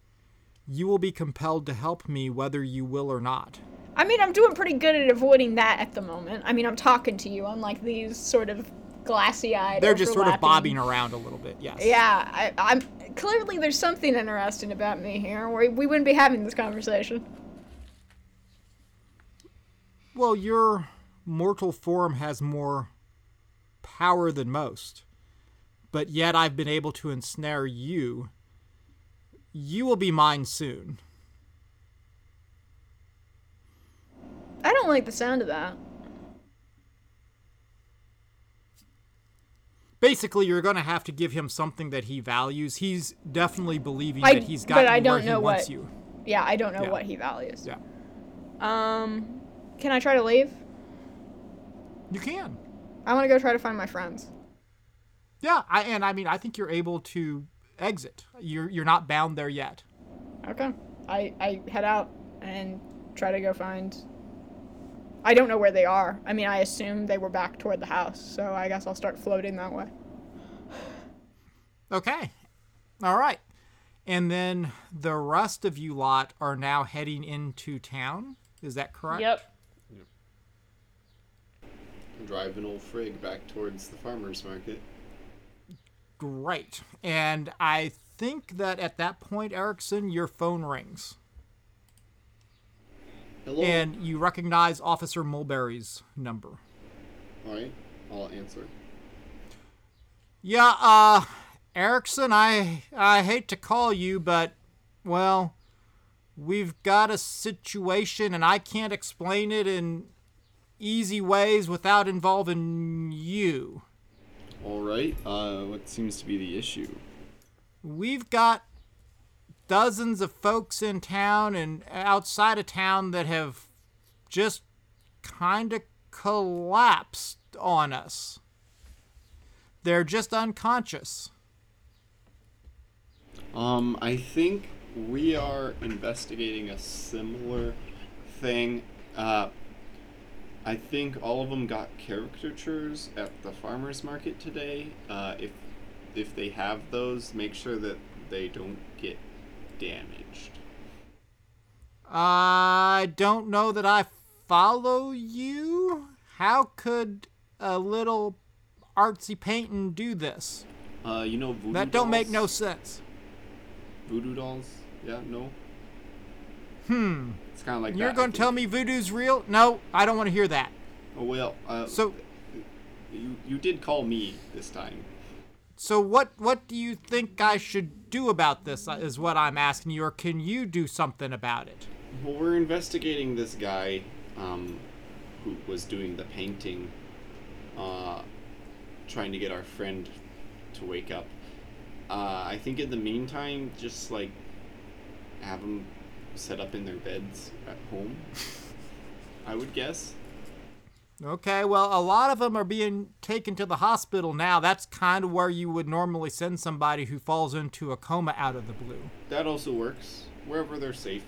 you will be compelled to help me whether you will or not. I mean, I'm doing pretty good at avoiding that at the moment. I mean, I'm talking to you, unlike these sort of glassy-eyed. They're just sort of bobbing around a little bit, yes. Yeah, I, I'm clearly there's something interesting about me here, or we wouldn't be having this conversation. Well, your mortal form has more power than most. But yet I've been able to ensnare you. You will be mine soon. I don't like the sound of that. Basically, you're going to have to give him something that he values. He's definitely believing I- that he's got I don't where he know wants what- you. Yeah, I don't know Yeah. what he values. Yeah. Um, can I try to leave? You can. I want to go try to find my friends. Yeah, I, and I mean, I think you're able to exit. You're you're not bound there yet. Okay. I I head out and try to go find. I don't know where they are. I mean, I assume they were back toward the house, so I guess I'll start floating that way. Okay. All right. And then the rest of you lot are now heading into town. Is that correct? Yep. Driving old Frig back towards the farmer's market. Great. And I think that at that point, Erickson, your phone rings. Hello. And you recognize Officer Mulberry's number. All right, I'll answer. Yeah, uh, Erickson, I I hate to call you, but well, we've got a situation and I can't explain it in easy ways without involving you. All right. Uh, what seems to be the issue? We've got dozens of folks in town and outside of town that have just kind of collapsed on us. They're just unconscious. Um, I think we are investigating a similar thing. Uh, I think all of them got caricatures at the farmers market today. Uh, if if they have those, make sure that they don't get damaged. I don't know that I follow you. How could a little artsy painting do this? Uh, you know voodoo That don't make no dolls? sense. voodoo dolls. Yeah, no. Hmm. It's kind of like You're going to tell me voodoo's real? No, I don't want to hear that. Oh well. Uh, So, you you did call me this time. so what? What do you think I should do about this? uh, Is what I'm asking you, or can you do something about it? Well, we're investigating this guy um, who was doing the painting, uh, trying to get our friend to wake up. Uh, I think in the meantime, just like have them set up in their beds at home. I would guess. Okay, well, a lot of them are being taken to the hospital now. That's kind of where you would normally send somebody who falls into a coma out of the blue. That also works wherever they're safe.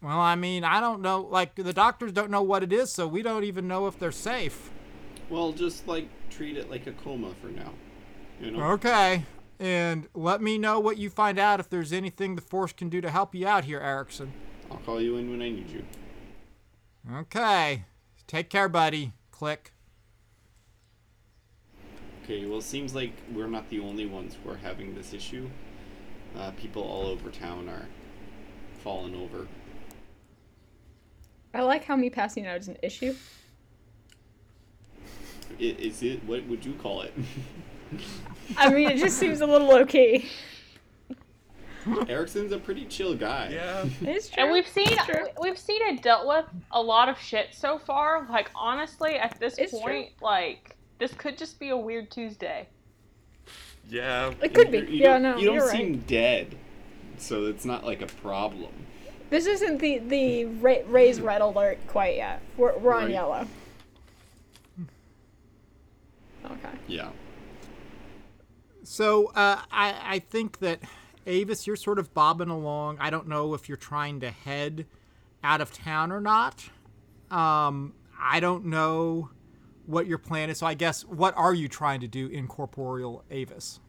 Well, I mean, I don't know. Like, the doctors don't know what it is, so we don't even know if they're safe. Well, just like treat it like a coma for now. You know. Okay. And let me know what you find out if there's anything the Force can do to help you out here, Erickson. I'll call you in when I need you. Okay. Take care, buddy. Click. Okay, well, it seems like we're not the only ones who are having this issue. Uh, people all over town are falling over. I like how me passing out is an issue. Is it? What would you call it? I mean, it just seems a little low key. Erickson's a pretty chill guy. Yeah. It's true. And we've seen true. we've seen it dealt with a lot of shit so far. Like honestly, at this It's true. point, like this could just be a weird Tuesday. Yeah. It could be. You- you yeah, don't- no, You don't you're right. seem dead, so it's not like a problem. This isn't the the ra- raise red alert quite yet. We're we're on Right. yellow. Okay. Yeah. So uh, I, I think that Avis, you're sort of bobbing along. I don't know if you're trying to head out of town or not. Um, I don't know what your plan is. So I guess what are you trying to do in corporeal Avis?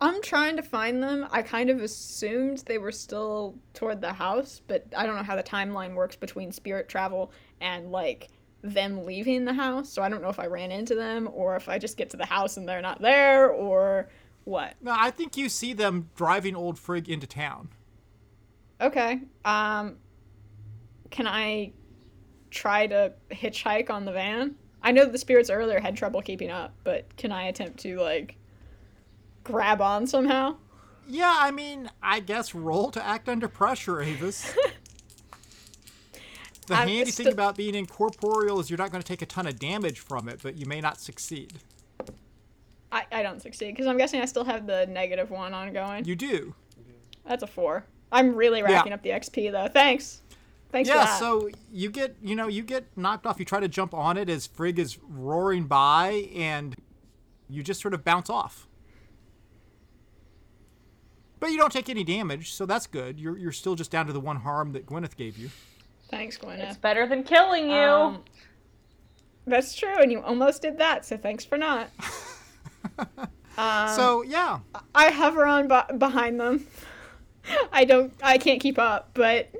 I'm trying to find them. I kind of assumed they were still toward the house, but I don't know how the timeline works between spirit travel and like them leaving the house. So I don't know if I ran into them or if I just get to the house and they're not there or what. No, I think you see them driving old Frigg into town. Okay. Um can I try to hitchhike on the van? I know the spirits earlier had trouble keeping up, but can I attempt to like grab on somehow? Yeah, I mean, I guess roll to act under pressure, Avis. the I'm handy sti- thing about being incorporeal is you're not going to take a ton of damage from it, but you may not succeed. I, I don't succeed because I'm guessing I still have the negative one ongoing. You do. That's a four. I'm really racking up the XP though. Thanks. Thanks for Yeah, that. so you get, you know, you get knocked off. You try to jump on it as Frigg is roaring by, and you just sort of bounce off. But you don't take any damage, so that's good. You're, you're still just down to the one harm that Gwyneth gave you. Thanks, Gwyneth. It's better than killing you. Um, that's true, and you almost did that, so thanks for not. um, so, yeah. I hover on b- behind them. I don't. I can't keep up, but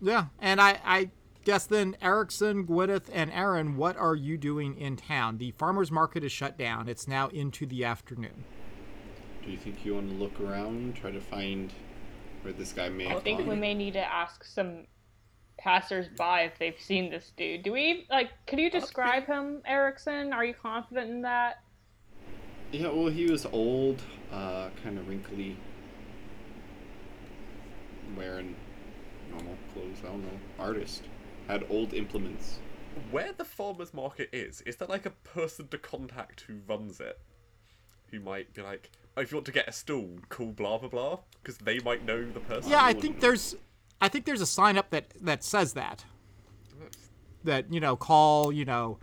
Yeah, and I, I guess then Erickson, Gwyneth, and Aaron, what are you doing in town? The farmer's market is shut down. It's now into the afternoon. Do you think you want to look around, try to find where this guy may I have think gone? we may need to ask some passers-by if they've seen this dude. Do we like? Could you describe him, Erickson? Are you confident in that? Yeah, well, he was old, uh, kind of wrinkly, wearing normal clothes. I don't know. Artist. Had old implements. Where the farmer's market is, is there like a person to contact who runs it? Who might be like, oh, if you want to get a stool, call blah blah blah, because they might know the person. Yeah, I wouldn't think there's, I think there's a sign up that that says that. That you know, call you know,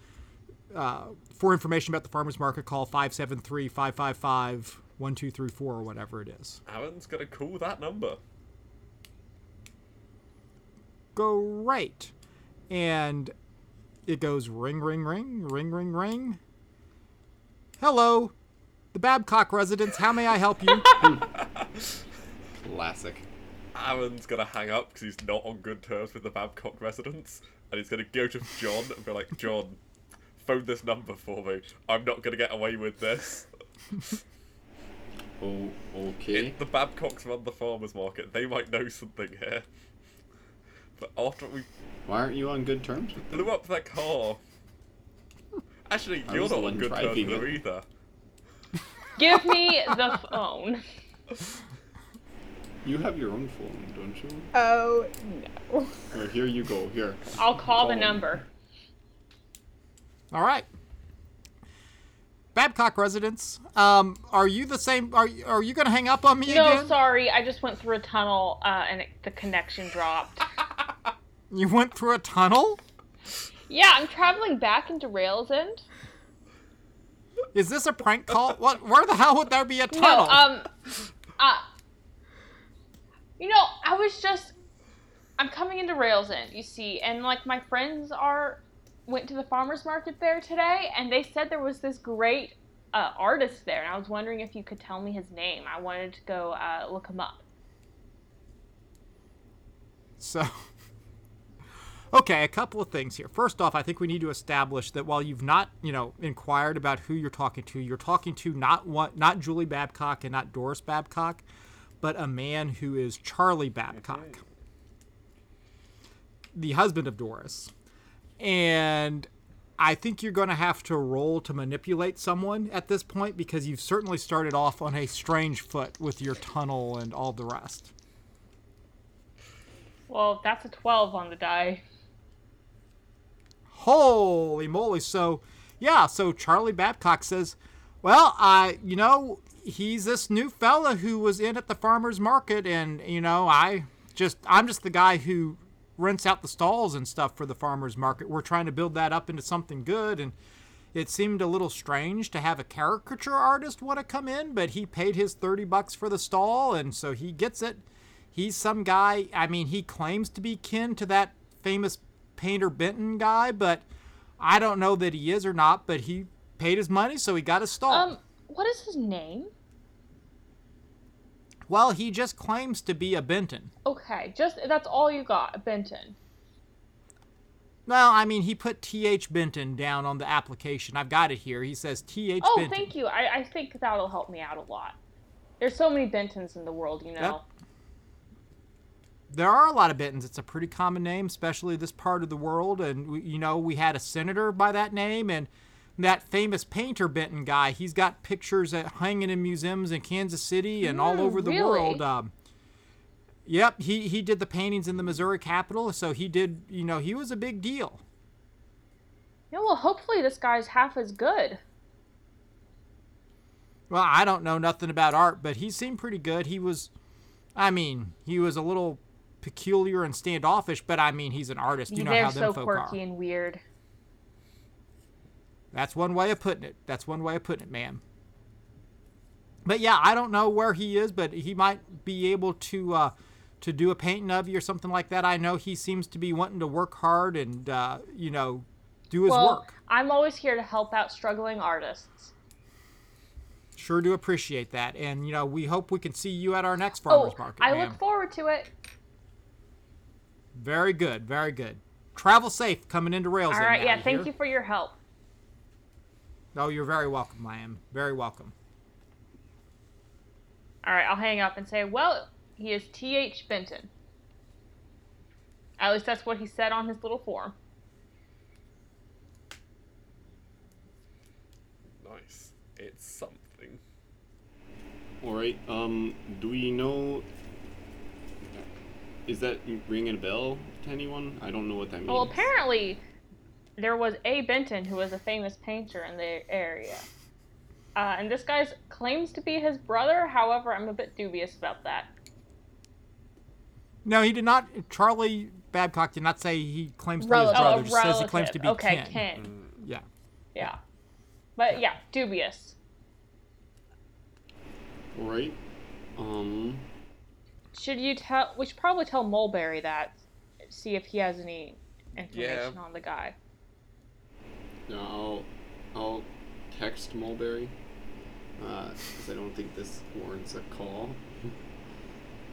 uh, for information about the farmers market, call 573-555-1234 or whatever it is. Aaron's gonna call that number. Go right. and it goes ring, ring, ring, ring, ring, ring. Hello, the Babcock residence. How may I help you? Classic. Aaron's gonna hang up because he's not on good terms with the Babcock residents, and he's gonna go to John and be like, John, phone this number for me. I'm not gonna get away with this. Oh, okay. It, the Babcocks run the farmers market. They might know something here. But after we Why aren't you on good terms with them? blew up their car. Actually, I you're not the on good terms with her either. Give me the phone. You have your own phone, don't you? oh no. Or here you go. Here. I'll call the him. number. All right. Babcock residence. Um, are you the same? Are you- are you going to hang up on me No, again? sorry, I just went through a tunnel uh, and it, the connection dropped. You went through a tunnel? yeah, I'm traveling back into Rails End. Is this a prank call? What? Where the hell would there be a tunnel? No, um, uh, you know, I was just, I'm coming into Rails End, you see, and like my friends are, went to the farmer's market there today, and they said there was this great uh, artist there, and I was wondering if you could tell me his name. I wanted to go uh, look him up. So, Okay, a couple of things here. First off, I think we need to establish that while you've not, you know, inquired about who you're talking to, you're talking to not one, not Julie Babcock and not Doris Babcock, but a man who is Charlie Babcock, the husband of Doris. And I think you're going to have to roll to manipulate someone at this point because you've certainly started off on a strange foot with your tunnel and all the rest. Well, that's a 12 on the die. Holy moly. So, yeah, so Charlie Babcock says, Well, I, you know, he's this new fella who was in at the farmer's market, and, you know, I just, I'm just the guy who rents out the stalls and stuff for the farmer's market. We're trying to build that up into something good, and it seemed a little strange to have a caricature artist want to come in, but he paid his 30 bucks for the stall, and so he gets it. He's some guy, I mean, he claims to be kin to that famous painter Benton guy, but I don't know that he is or not, but he paid his money, so he got a stall. Um, what is his name? Well, he just claims to be a Benton. Okay, just that's all you got, Benton. Well, I mean, he put T.H. Benton down on the application. I've got it here. He says T.H. Oh, Benton. thank you. I, I think that'll help me out a lot. There's so many Bentons in the world, you know. Yep. There are a lot of Bentons. It's a pretty common name, especially this part of the world. And, we, you know, we had a senator by that name, and that famous painter Benton guy, he's got pictures at, hanging in museums in Kansas City and all Mm, over the really? world. Um, yep, he, he did the paintings in the Missouri Capitol, so he did, you know, he was a big deal. Yeah, well, hopefully this guy's half as good. Well, I don't know nothing about art, but he seemed pretty good. He was, I mean, he was a little peculiar and standoffish, but I mean, he's an artist. You know They're how them so folk quirky are. and weird. That's one way of putting it. That's one way of putting it, ma'am. But yeah, I don't know where he is, but he might be able to uh, to do a painting of you or something like that. I know he seems to be wanting to work hard and uh, you know do his well, work. I'm always here to help out struggling artists. Sure do appreciate that, and you know we hope we can see you at our next farmers oh, market, I look forward to it. Very good, very good. Travel safe coming into Rails. All right, yeah, thank you for your help. Oh, you're very welcome, ma'am. Very welcome. All right, I'll hang up and say, well, he is T.H. Benton. At least that's what he said on his little form. Nice. It's something. All right. Um, do we know? Is that ringing a bell to anyone? I don't know what that means. Well, apparently, there was a Benton who was a famous painter in the area. Uh, and this guy's claims to be his brother. However, I'm a bit dubious about that. No, he did not. Charlie Babcock did not say he claims to be his Oh, brother. a Just says he claims to be okay, kin. kin. Yeah. Yeah. But yeah, dubious. Right. Um. Should you tell? We should probably tell Mulberry that. See if he has any information Yeah. on the guy. No, I'll I'll text Mulberry because I don't think this warrants a call.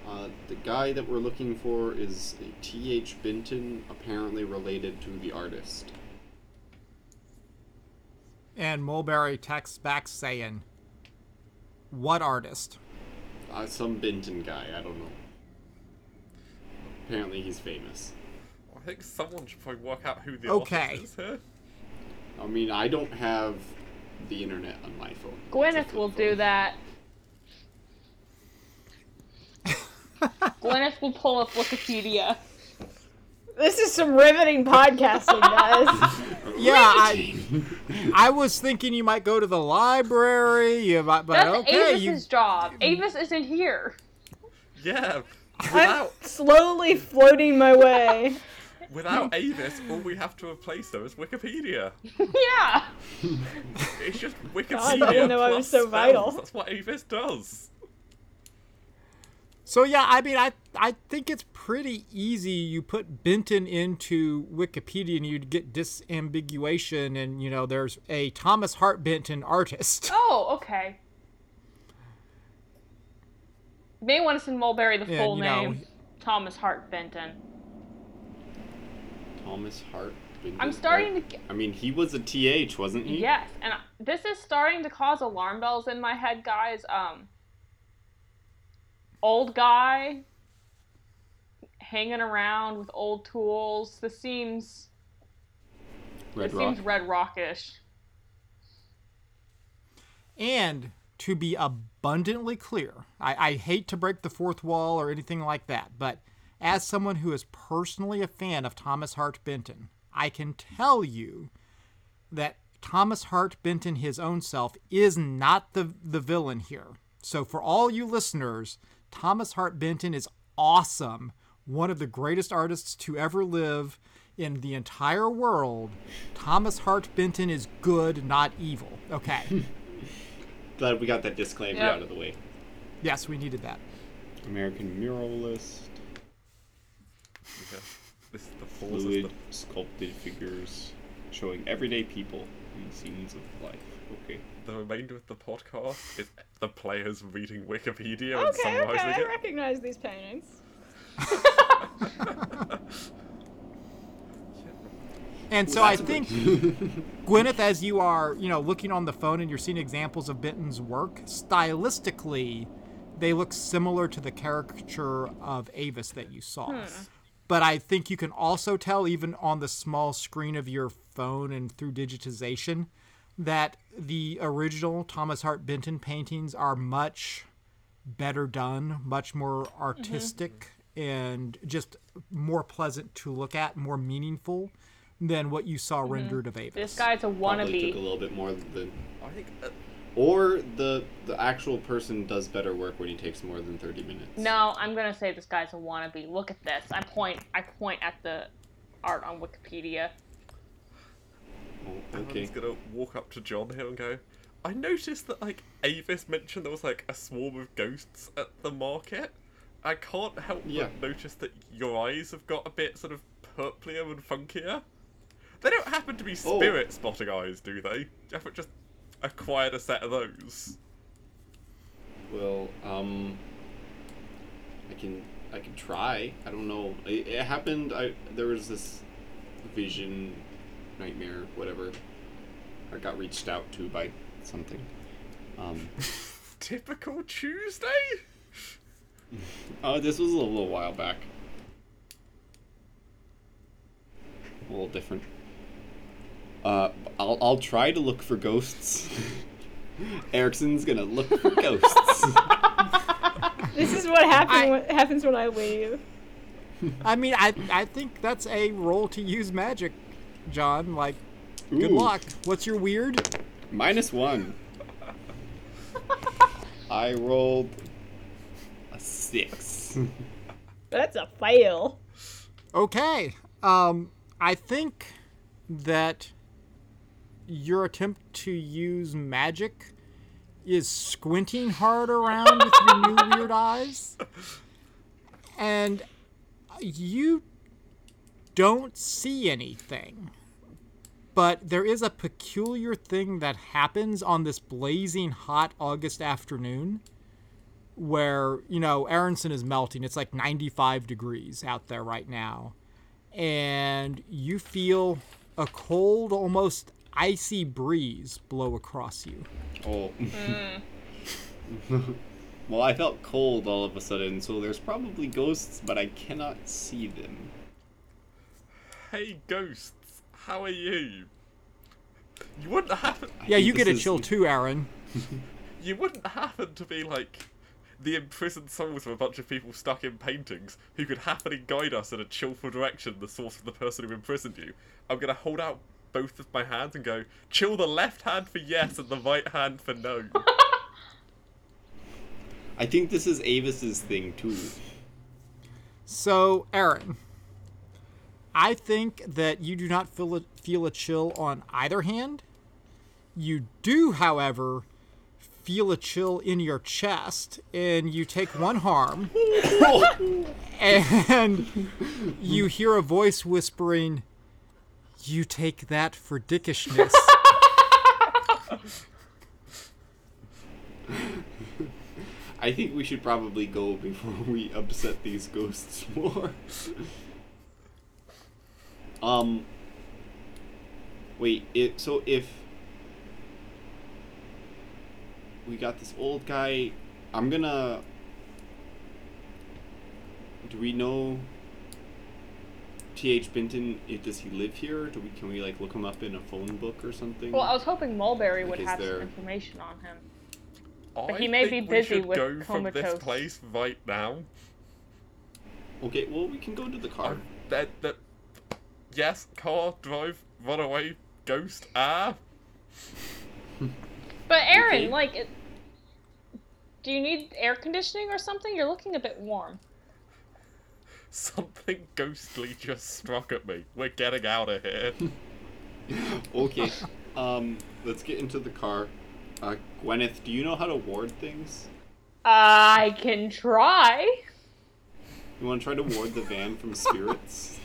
Uh, the guy that we're looking for is a T.H. Benton, apparently related to the artist. And Mulberry texts back saying, "What artist?" Uh, some Benton guy, I don't know. Apparently he's famous. I think someone should probably work out who the Okay. artist is here. I mean, I don't have the internet on my phone. Gwyneth will phone. do that. Gwyneth will pull up Wikipedia. This is some riveting podcasting, guys. Yeah, I, I was thinking you might go to the library. You might, but That's okay, Avis's you. job. Avis isn't here. Yeah. I'm Without slowly floating my way. without Avis, all we have to replace her is Wikipedia. yeah. It's just I Wikipedia. didn't know I plus was so spells. vital. That's what Avis does. So yeah, I mean, I I think it's pretty easy. You put Benton into Wikipedia, and you'd get disambiguation, and you know, there's a Thomas Hart Benton artist. Oh, okay. You may want to send Mulberry the Yeah, full you know, name. Thomas Hart Benton. Thomas Hart. I'm starting to. Get, I mean, he was a TH, wasn't he? yes, and I- this is starting to cause alarm bells in my head, guys. Um, old guy hanging around with old tools. This seems. Red this Rock. seems Red Rockish. And to be abundantly clear, I, I hate to break the fourth wall or anything like that, but as someone who is personally a fan of Thomas Hart Benton, I can tell you that Thomas Hart Benton, his own self, is not the, the villain here. So, for all you listeners, Thomas Hart Benton is awesome, one of the greatest artists to ever live in the entire world. Thomas Hart Benton is good, not evil. Okay. Glad we got that disclaimer Yep. out of the way. yes, we needed that. American muralist, Okay. This is the pause. fluid, The, sculpted figures showing everyday people in scenes of life. Okay. the remainder of the podcast is the players reading Wikipedia and Okay, okay, summarizing I it. recognize these paintings. And so I think Gwyneth, as you are, you know, looking on the phone and you're seeing examples of Benton's work, stylistically, they look similar to the caricature of Avis that you saw. Hmm. But I think you can also tell, even on the small screen of your phone and through digitization, that the original Thomas Hart Benton paintings are much better done, much more artistic, and just more pleasant to look at, more meaningful than what you saw rendered of Avis. This guy's a Probably took a little bit more than, I think uh, or the the actual person does better work when he takes more than thirty minutes. No, I'm gonna say this guy's a wannabe. Look at this. I point. I point at the art on Wikipedia. Oh, okay. Aaron's gonna walk up to John here and go. I noticed that like Avis mentioned there was like a swarm of ghosts at the market. I can't help Yeah. but notice that your eyes have got a bit sort of purplier and funkier. They don't happen to be Oh. spirit spotting eyes, do they? You just acquired a set of those. Well, um, I can I can try. I don't know. It, it happened. I there was this vision, nightmare, whatever. I got reached out to by something. Um, Typical Tuesday. oh, this was a little while back. A little different. Uh, I'll I'll try to look for ghosts. Erickson's gonna look for ghosts. This is what happen I- when, happens when I leave. I mean, I I think that's a roll to use magic, John. Like, good Ooh. luck. What's your weird? Minus one. I rolled a six. That's a fail. Okay. Um, I think that your attempt to use magic is squinting hard around with your new weird eyes, and you don't see anything. But there is a peculiar thing that happens on this blazing hot August afternoon where, you know, Aronson is melting. It's like 95 degrees out there right now. And you feel a cold, almost icy breeze blow across you. Oh. Hmm. well, I felt cold all of a sudden, so there's probably ghosts, but I cannot see them. Hey ghosts, how are you? You wouldn't happen. Yeah, you get a is- chill too, Aaron. You wouldn't happen to be like the imprisoned souls of a bunch of people stuck in paintings who could happily guide us in a chillful direction, the source of the person who imprisoned you. I'm gonna hold out both of my hands and go, chill the left hand for yes and the right hand for no. I think this is Avis's thing too. So, Aaron, I think that you do not feel a, feel a chill on either hand. You do, however, feel a chill in your chest, and you take one harm, and you hear a voice whispering, "You take that for dickishness." I think we should probably go before we upset these ghosts more. Um. Wait. It so if we got this old guy, I'm gonna. Do we know? T.H. Benton, it, does he live here? Do we can we like look him up in a phone book or something? Well, I was hoping Mulberry would Like, is have there- some information on him. I he may think be we busy should with go from this place right now. okay, well we can go to the car. I'm, that, that, yes, car, drive, run away, ghost, ah. But Aaron, Okay. like, it, do you need air conditioning or something? You're looking a bit warm. Something ghostly just struck at me. We're getting out of here. Okay. um, let's get into the car. Uh, Gwyneth, do you know how to ward things? I can try. You want to try to ward the van from spirits?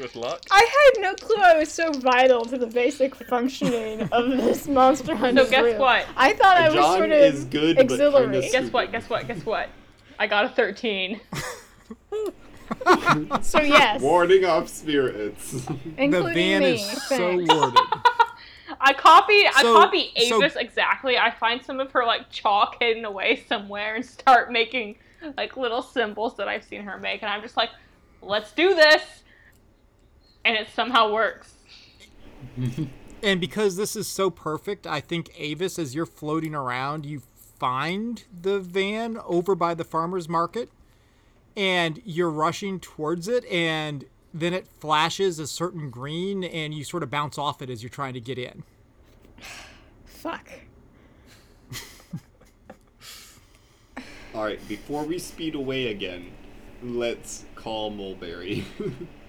Good luck. I had no clue I was so vital to the basic functioning of this monster hunter. So guess group. what? I thought I was John sort of is good, but auxiliary. s- Guess what? Guess what? Guess what? I got a 13. so yes, Warding off spirits. including the van me. is so thanks. worded. I copied I copy copied so- exactly. I find some of her like chalk hidden away somewhere and start making like little symbols that I've seen her make and I'm just like, let's do this. And it somehow works. And because this is so perfect, I think Avis, as you're floating around, you find the van over by the farmer's market and you're rushing towards it and then it flashes a certain green and you sort of bounce off it as you're trying to get in. Fuck. All right, before we speed away again, let's call Mulberry.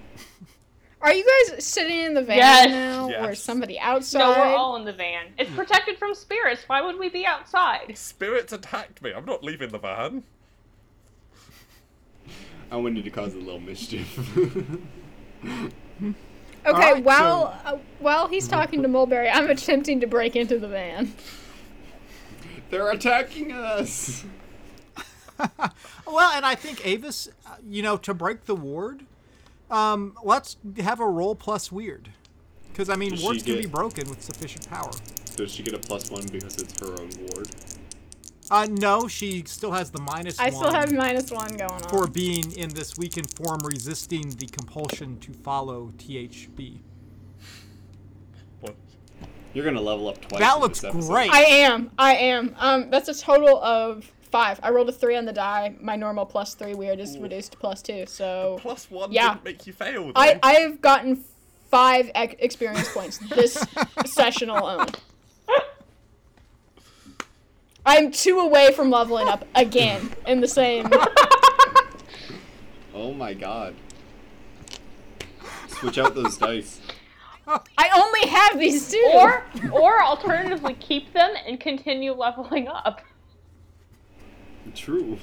Are you guys sitting in the van Yes. now, or somebody outside? No, we're all in the van. It's protected from spirits. Why would we be outside? Spirits attacked me. I'm not leaving the van. I wanted to cause a little mischief. Okay, Alright, while uh, while he's talking to Mulberry, I'm attempting to break into the van. They're attacking us. Well, and I think Avis, uh, you know, to break the ward, um, let's have a roll plus weird. Because, I mean, Does she wards can get- be broken with sufficient power. Does she get a plus one because it's her own ward? Uh, no, she still has the minus I one. still have minus one going on. for being in this weakened form, resisting the compulsion to follow THB. What? You're gonna level up twice. That in looks this episode. great. I am. I am. Um, that's a total of five. I rolled a three on the die. My normal plus three weird is reduced to plus two. So Plus one Yeah. didn't make you fail. Though. I I have gotten five ex- experience points this session alone. I'm two away from leveling up again in the same. Oh my god. Switch out those dice. I only have these two. Or or alternatively keep them and continue leveling up. True.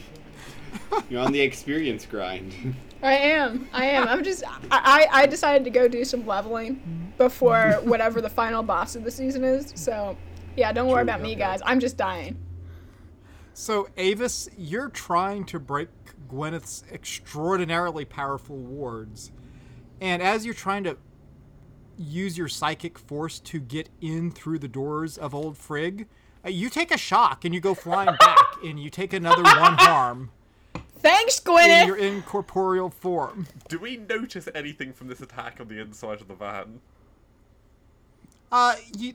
You're on the experience grind. I am. I am. I'm just. I, I I decided to go do some leveling before whatever the final boss of the season is. So, yeah, don't worry True, about me, guys. I'm just dying. So, Avis, you're trying to break Gwyneth's extraordinarily powerful wards. And as you're trying to use your psychic force to get in through the doors of Old Frigg, uh, you take a shock and you go flying back, and you take another one harm Thanks, Gwyneth. in your Gwyneth. incorporeal form. Do we notice anything from this attack on the inside of the van? Uh, you,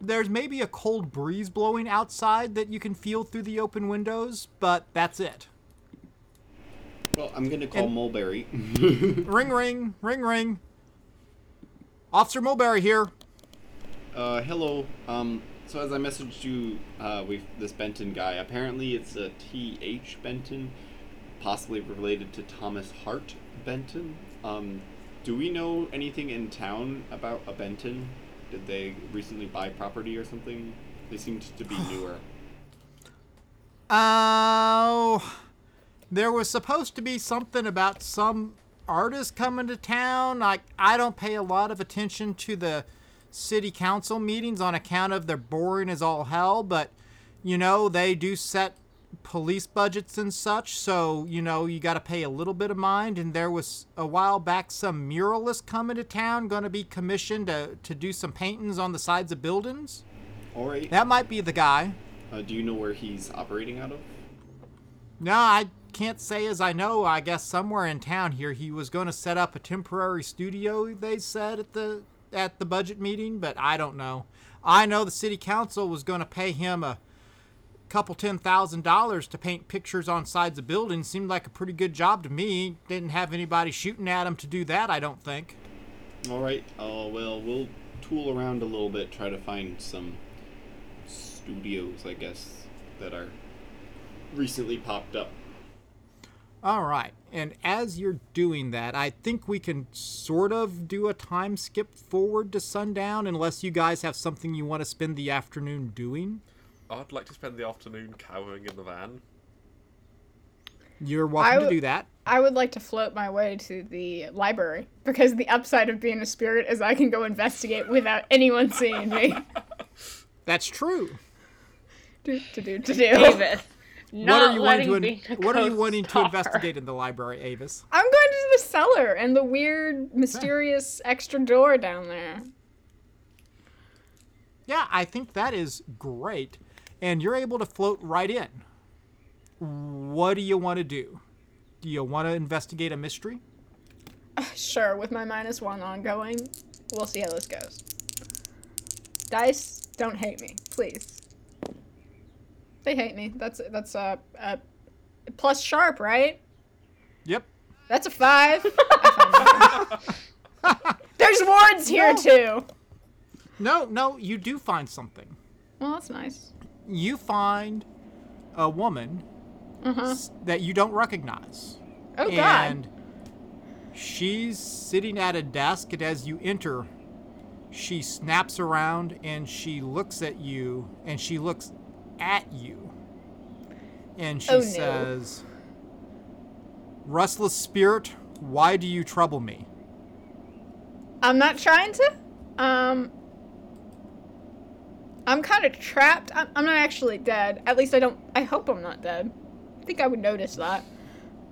there's maybe a cold breeze blowing outside that you can feel through the open windows, but that's it. Well, I'm gonna call And- Mulberry. Ring, ring, ring, ring. Officer Mulberry here. uh, hello. Um, so as I messaged you, uh, with this Benton guy, apparently it's a T.H. Benton, possibly related to Thomas Hart Benton. Um, do we know anything in town about a Benton? Did they recently buy property or something? They seemed to be newer. Oh, there was supposed to be something about some artist coming to town. Like I don't pay a lot of attention to the city council meetings on account of they're boring as all hell, but you know they do set police budgets and such, so you know you got to pay a little bit of mind. And there was a while back some muralist coming to town, going to be commissioned to to do some paintings on the sides of buildings. All right. That might be the guy. Uh, do you know where he's operating out of? No, I can't say as I know. I guess somewhere in town here he was going to set up a temporary studio. They said at the at the budget meeting, but I don't know. I know the city council was going to pay him a couple ten thousand dollars to paint pictures on sides of buildings. Seemed like a pretty good job to me. Didn't have anybody shooting at him to do that. I don't think. All right. Uh, well, we'll tool around a little bit, try to find some studios, I guess, that are recently popped up. All right. And as you're doing that, I think we can sort of do a time skip forward to sundown, unless you guys have something you want to spend the afternoon doing. I'd like to spend the afternoon cowering in the van. You're welcome I to do that. I would like to float my way to the library because the upside of being a spirit is I can go investigate without anyone seeing me. That's true. do, to do, to do. Davis. Not what are you wanting to in- What are you ghost wanting to investigate in the library, Avis? I'm going to the cellar and the weird, mysterious extra door down there. Yeah, I think that is great. And you're able to float right in. What do you want to do? Do you want to investigate a mystery? Uh, sure, with my minus one ongoing, we'll see how this goes. Dice, don't hate me, please. They hate me. That's that's a uh, uh, plus sharp, right? Yep. That's a five. I found nothing. There's wards here No. too. No, no, you do find something. Well, that's nice. You find a woman Uh-huh. s- that you don't recognize. Oh god. and she's sitting at a desk, and as you enter, she snaps around and she looks at you, and she looks at you, and she Oh, no. says, "Restless spirit, why do you trouble me?" I'm not trying to. Um, I'm kind of trapped. I'm, I'm not actually dead. At least I don't. I hope I'm not dead. I think I would notice that.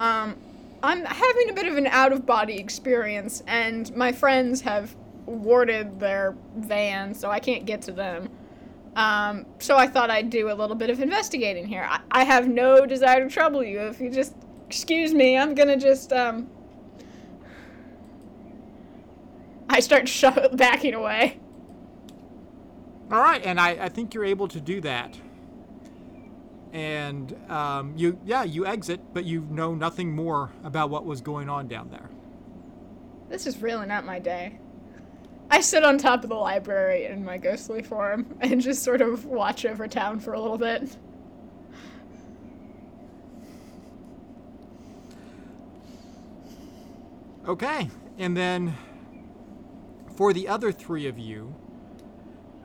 Um, I'm having a bit of an out of body experience, and my friends have warded their van, so I can't get to them. Um, so I thought I'd do a little bit of investigating here. I, I have no desire to trouble you. If you just excuse me, I'm gonna just um. I start sho- backing away. All right, and I, I think you're able to do that. And um, you, yeah, you exit, but you know nothing more about what was going on down there. This is really not my day. I sit on top of the library in my ghostly form and just sort of watch over town for a little bit. Okay, and then for the other three of you,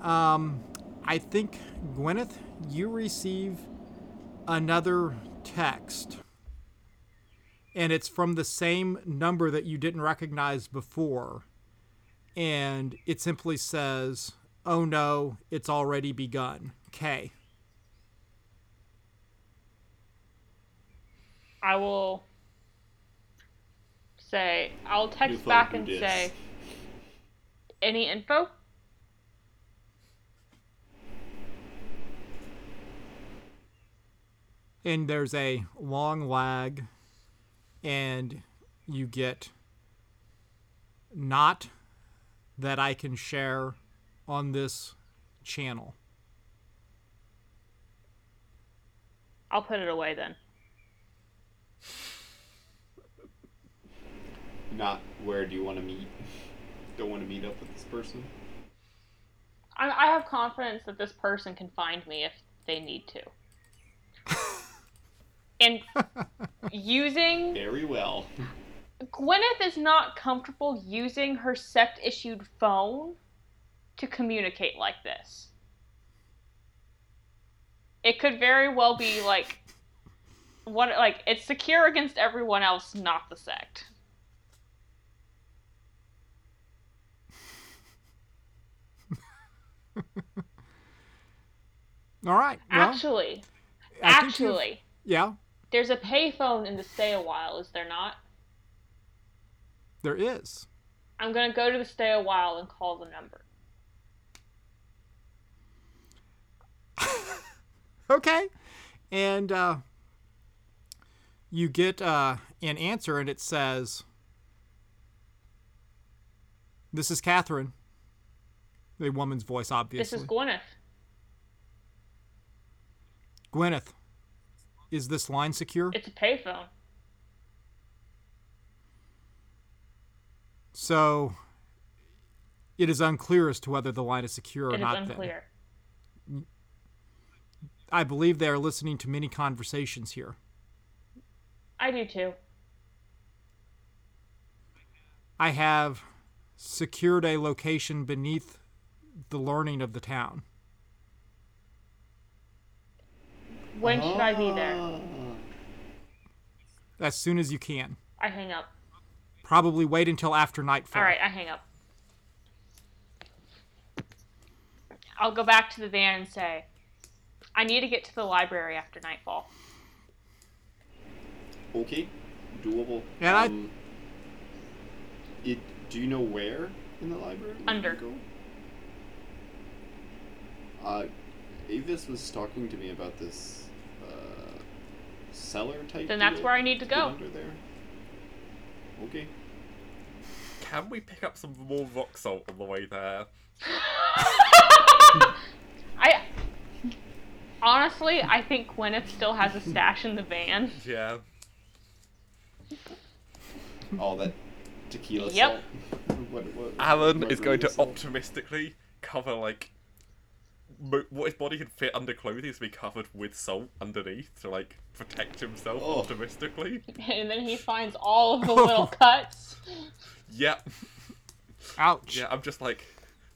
um, I think Gwyneth, you receive another text, and it's from the same number that you didn't recognize before, and it simply says, "Oh no, it's already begun." K. I will say I'll text back and dis. say any info. and there's a long lag and you get not that I can share on this channel. I'll put it away then. Not where do you want to meet? Don't want to meet up with this person? I, I have confidence that this person can find me if they need to. and using Very well. Gwyneth is not comfortable using her sect issued phone to communicate like this. It could very well be like what like it's secure against everyone else, not the sect. All right. Well, Actually, I think you've- actually, Yeah, There's a payphone in the stay a while, is there not? There is. I'm gonna go to the stay a while and call the number. Okay. And uh, you get uh, an answer, and it says, This is Catherine. A woman's voice, obviously. This is Gwyneth. Gwyneth. Is this line secure? It's a payphone. So it is unclear as to whether the line is secure or It is not. then. unclear. I believe they are listening to many conversations here. I do too. I have secured a location beneath the learning of the town. When should I be there? As soon as you can. I hang up. Probably wait until after nightfall. All right, I hang up. I'll go back to the van and say, I need to get to the library after nightfall. Okay, doable. And I- um, it. Do you know where in the library? we Under. Go? Uh, Avis was talking to me about this uh, cellar type. Then that's deal. where I need to go. Under there. Okay. Can we pick up some more rock salt on the way there? I honestly, I think Gwyneth still has a stash in the van. Yeah. All that tequila Yep. salt. what, what, Alan what is going to salt? optimistically cover like mo- what his body can fit under clothing is to be covered with salt underneath to like protect himself Oh. optimistically. And then he finds all of the little cuts. Yep. Ouch. Yeah, I'm just like,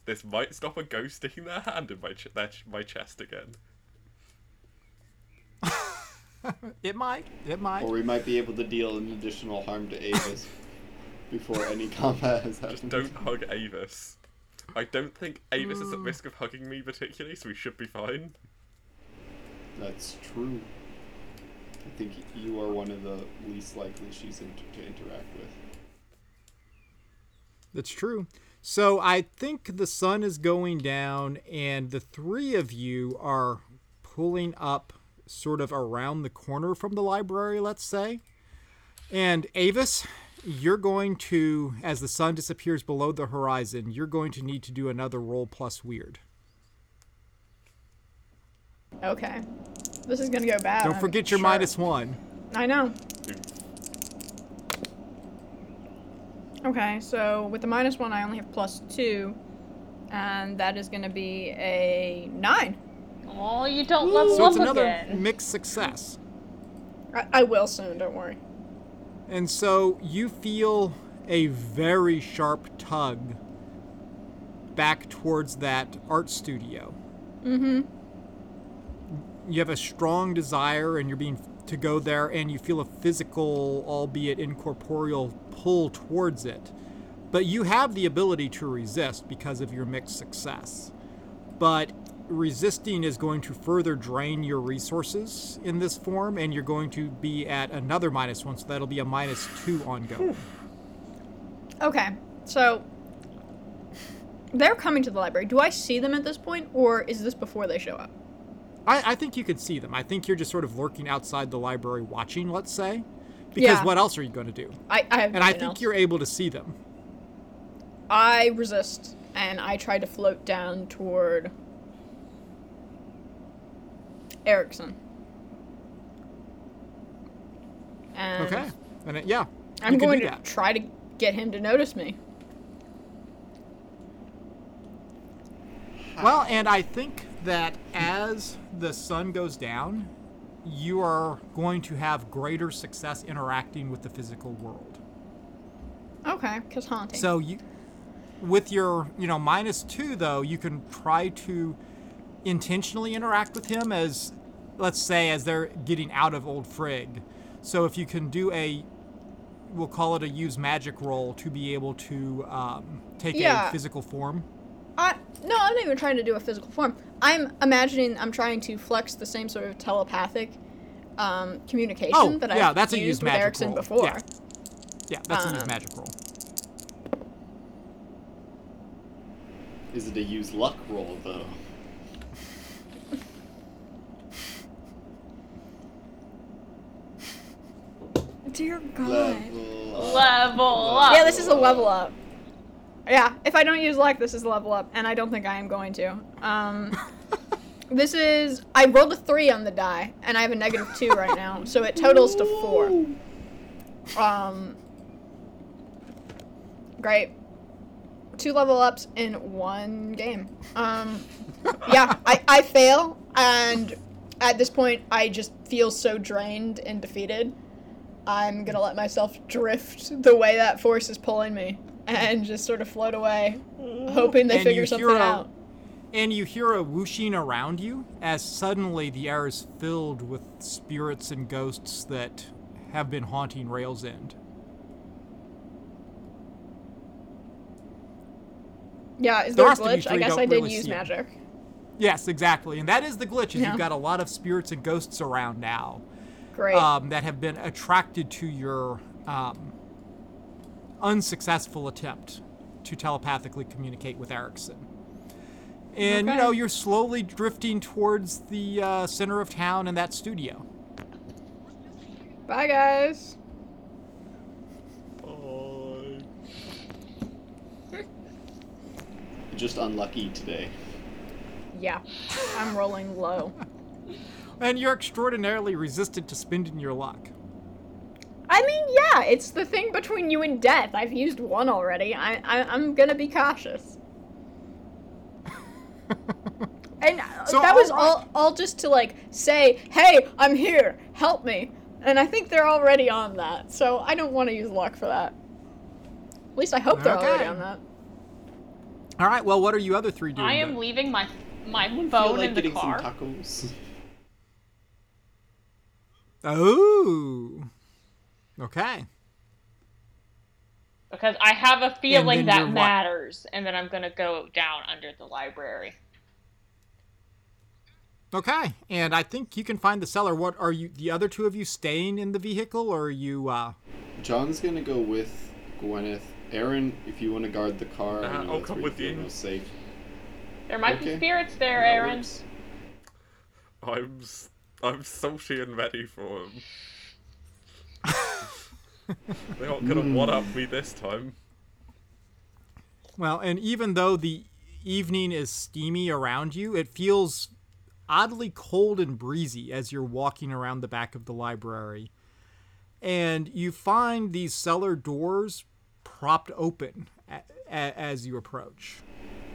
this might stop a ghost sticking their hand in my ch- their ch- my chest again. It might. It might. Or we might be able to deal an additional harm to Avis before any combat has happened. Just don't hug Avis. I don't think Avis is at hmm. risk of hugging me particularly, so we should be fine. That's true. I think you are one of the least likely she's in- to interact with. That's true. So I think the sun is going down, and the three of you are pulling up sort of around the corner from the library, let's say. And Avis, you're going to, as the sun disappears below the horizon, you're going to need to do another roll plus weird. Okay. This is gonna go bad. Don't I'm forget your sure. minus one. I know. Okay, so with the minus one, I only have plus two, and that is gonna be a nine. Oh, you don't level So up it's another again. mixed success. I, I will soon. Don't worry. And so you feel a very sharp tug back towards that art studio. Mm-hmm. You have a strong desire and you're being to go there and you feel a physical, albeit incorporeal pull towards it. But you have the ability to resist because of your mixed success. But resisting is going to further drain your resources in this form, and you're going to be at another minus one, so that'll be a minus two ongoing. Hmm. Okay, so they're coming to the library. Do I see them at this point, or is this before they show up? I, I think you could see them. I think you're just sort of lurking outside the library watching, let's say. Because Yeah. what else are you going to do? I, I And I think else. you're able to see them. I resist, and I try to float down toward Erickson. And Okay. And it, yeah. I'm going to that. try to get him to notice me. Well, and I think that as the sun goes down, you are going to have greater success interacting with the physical world. Okay, because haunting. So you, with your you know minus two though, you can try to intentionally interact with him as, let's say, as they're getting out of Old Frigg. So if you can do a, we'll call it a use magic roll to be able to um, take Yeah. a physical form. I no, I'm not even trying to do a physical form. I'm imagining I'm trying to flex the same sort of telepathic um, communication Oh, that yeah, I've that's a used used with magic Erickson roll. before. Yeah. Yeah, that's a use Um, magic roll. Is it a use luck roll though? Dear God. Level. Level up. Yeah, this is a level up. Yeah, if I don't use luck, this is a level up, and I don't think I am going to. Um, this is I rolled a three on the die, and I have a negative two right now, so it totals to four. Um, great. Two level ups in one game. Um, yeah, I, I fail, and at this point, I just feel so drained and defeated. I'm gonna let myself drift the way that force is pulling me and just sort of float away, hoping they And figure something a- out. And you hear a whooshing around you as suddenly the air is filled with spirits and ghosts that have been haunting Rails End. Yeah, is The there a rest of you glitch? I guess I did really use see it. magic. Yes, exactly. And that is the glitch, is Yeah. you've got a lot of spirits and ghosts around now Great. um, that have been attracted to your um, unsuccessful attempt to telepathically communicate with Erickson. And, you know, you're slowly drifting towards the uh, center of town and that studio. Bye, guys. Bye. Just unlucky today. Yeah, I'm rolling low. And you're extraordinarily resistant to spending your luck. I mean, yeah, it's the thing between you and death. I've used one already. I, I I'm gonna be cautious. And uh, So, that was alright. all all just to like say, "Hey, I'm here. Help me." And I think they're already on that. So I don't want to use luck for that. At least I hope they're already on that. All right, well, what are you other three doing? I am then? leaving my my I feel phone like in the getting car. some tacos. Oh. Okay. because I have a feeling that you're matters, and then I'm gonna go down under the library. Okay. And I think you can find the cellar. What are you, the other two of you staying in the vehicle or are you, uh, John's gonna go with Gwyneth. Aaron, if you want to guard the car, I Uh, know I'll that's come where with you feel most safe. There might Okay. be spirits there, That Aaron. works. I'm s- I'm salty and ready for them. They're not gonna mm. one up me this time. Well, and even though the evening is steamy around you, it feels oddly cold and breezy as you're walking around the back of the library. And you find these cellar doors propped open a- a- as you approach.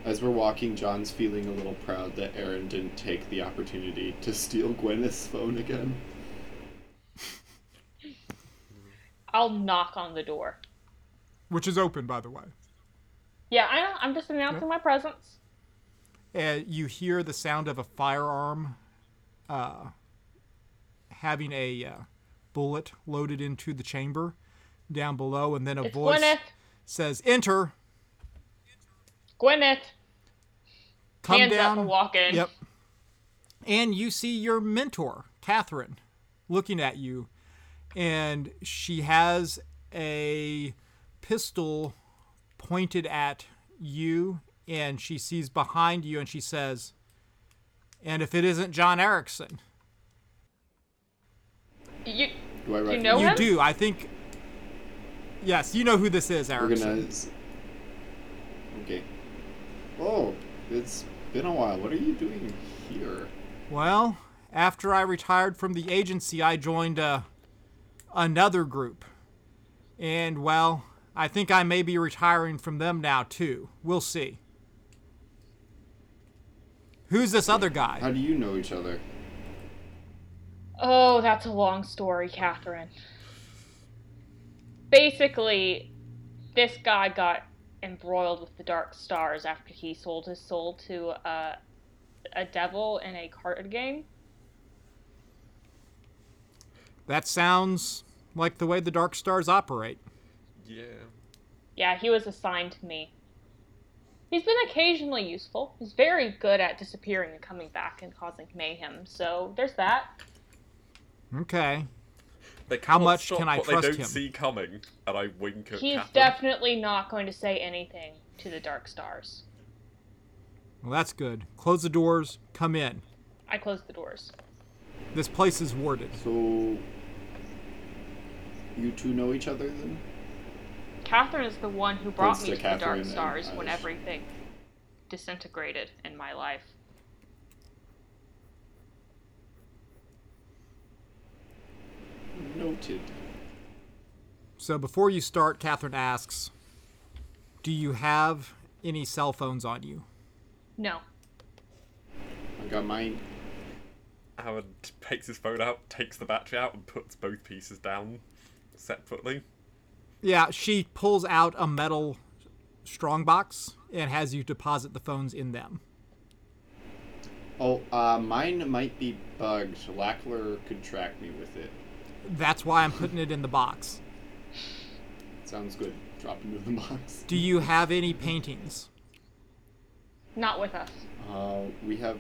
As we're walking, John's feeling a little proud that Aaron didn't take the opportunity to steal Gwyneth's phone again. I'll knock on the door. Which is open, by the way. Yeah, I know. I'm just announcing my presence. And you hear the sound of a firearm uh, having a uh, bullet loaded into the chamber down below, and then a It's voice Gwyneth. says, Enter. Gwyneth. Come Hands down. up walk in. Yep. And you see your mentor, Catherine, looking at you, and she has a pistol pointed at you, and she sees behind you, and she says, "And if it isn't John Erickson, You, Do I recognize know you him? do." I think. Yes, you know who this is, Erickson. gonna. Okay. Oh, it's been a while. What are you doing here? Well, after I retired from the agency, I joined uh, another group. And, well, I think I may be retiring from them now, too. We'll see. Who's this other guy? How do you know each other? Oh, that's a long story, Catherine. Basically, this guy got embroiled with the Dark Stars after he sold his soul to uh, a devil in a card game. That sounds like the way the Dark Stars operate. Yeah. Yeah, he was assigned to me. He's been occasionally useful. He's very good at disappearing and coming back and causing mayhem, so there's that. Okay. They How much stop can I what trust they don't him? see coming, and I wink at He's Catherine. definitely not going to say anything to the Dark Stars. Well, that's good. Close the doors. Come in. I close the doors. This place is warded. So, you two know each other then? Catherine is the one who brought Points me to to the Dark Stars when everything disintegrated in my life. Noted. So before you start, Catherine asks, "Do you have any cell phones on you?" No. I got mine. Howard takes his phone out, takes the battery out, and puts both pieces down separately. Yeah, she pulls out a metal strongbox and has you deposit the phones in them. Oh, uh, mine might be bugged. Lackler could track me with it. That's why I'm putting it in the box. Sounds good. Drop into the box. Do you have any paintings? Not with us. Uh, we have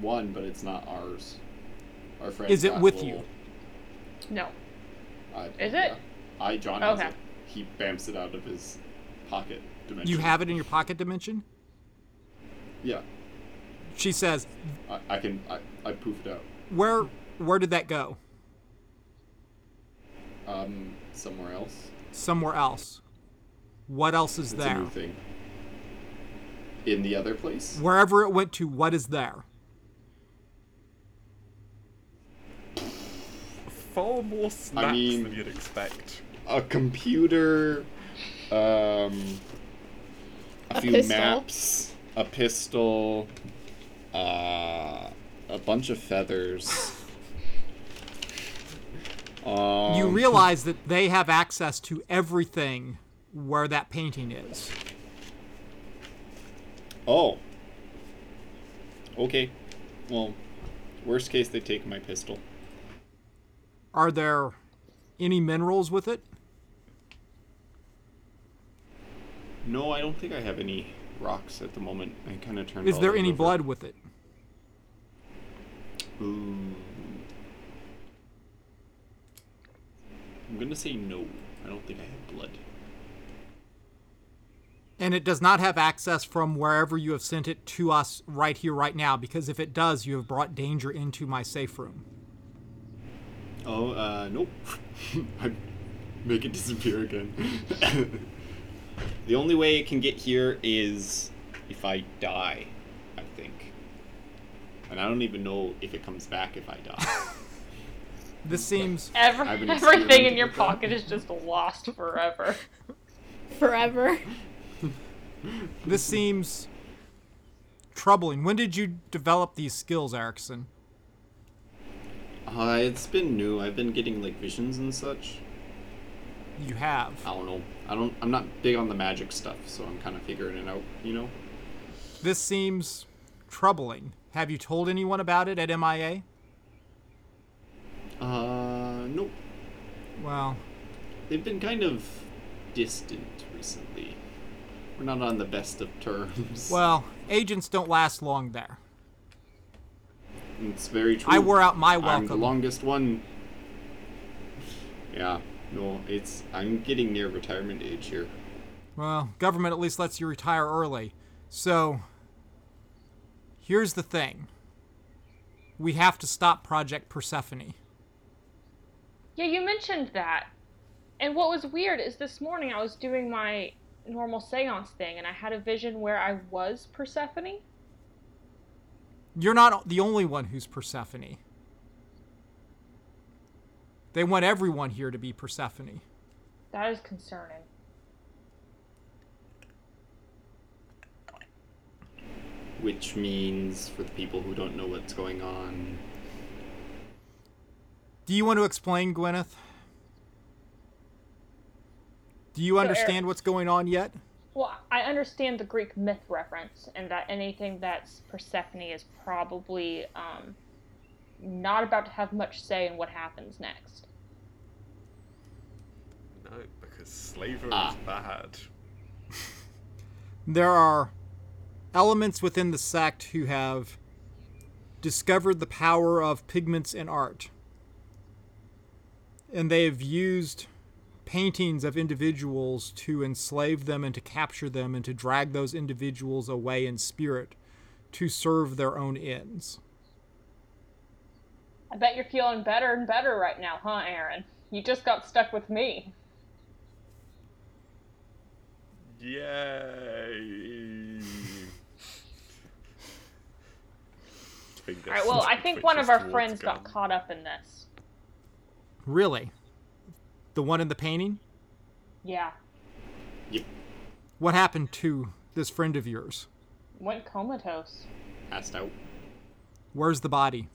one, but it's not ours. Our friend. Is it with little- you? No. I- Is yeah. it? I John has Okay. it. He bamps it out of his pocket dimension. You have it in your pocket dimension? Yeah, She says, I, I can. I, I poof it out. "Where where did that go? Um, somewhere else. Somewhere else. What else is It's a there? new thing. In the other place. Wherever it went to, what is there?" Far more snacks mean- than you'd expect. a computer, um, a, A few pistol. maps, a pistol, uh, a bunch of feathers. Um, you realize that they have access to everything where that painting is. Oh. Okay. Well, worst case, they take my pistol. Are there any minerals with it? No, I don't think I have any rocks at the moment. I kind of turned. Is there any over. blood with it? Ooh. I'm gonna say no. I don't think I have blood. And it does not have access from wherever you have sent it to us right here, right now, because if it does, you have brought danger into my safe room. Oh, uh, nope. I make it disappear again. the only way it can get here is if I die, I think. And I don't even know if it comes back if I die. This seems Every, everything in your pocket is just lost forever. Forever. this seems troubling. When did you develop these skills, Erickson? uh, it's been new. I've been getting like visions and such. You have. I don't know. I don't. I'm not big on the magic stuff, so I'm kind of figuring it out. You know. This seems troubling. Have you told anyone about it at MIA? Uh, nope. Well, They've been kind of distant recently. We're not on the best of terms. well, agents don't last long there. It's very true. I wore out my welcome. I'm the longest one. Yeah, no, it's I'm getting near retirement age here. Well, government at least lets you retire early. So, here's the thing. We have to stop Project Persephone. Yeah, you mentioned that. And what was weird is this morning I was doing my normal seance thing and I had a vision where I was Persephone. You're not the only one who's Persephone. They want everyone here to be Persephone. That is concerning. Which means, for the people who don't know what's going on, Do you want to explain, Gwyneth? Do you Eric- understand what's going on yet? Well, I understand the Greek myth reference and that anything that's Persephone is probably um, not about to have much say in what happens next. No, because slavery Ah. is bad. There are elements within the sect who have discovered the power of pigments in art. And they have used paintings of individuals to enslave them and to capture them and to drag those individuals away in spirit to serve their own ends. I bet you're feeling better and better right now, huh, Aaron? You just got stuck with me. Yay! Finger All right. Well, I think one of our towards friends got caught up in this. Really? The one in the painting? Yeah. Yep. What happened to this friend of yours? Went comatose Passed out. Where's the body?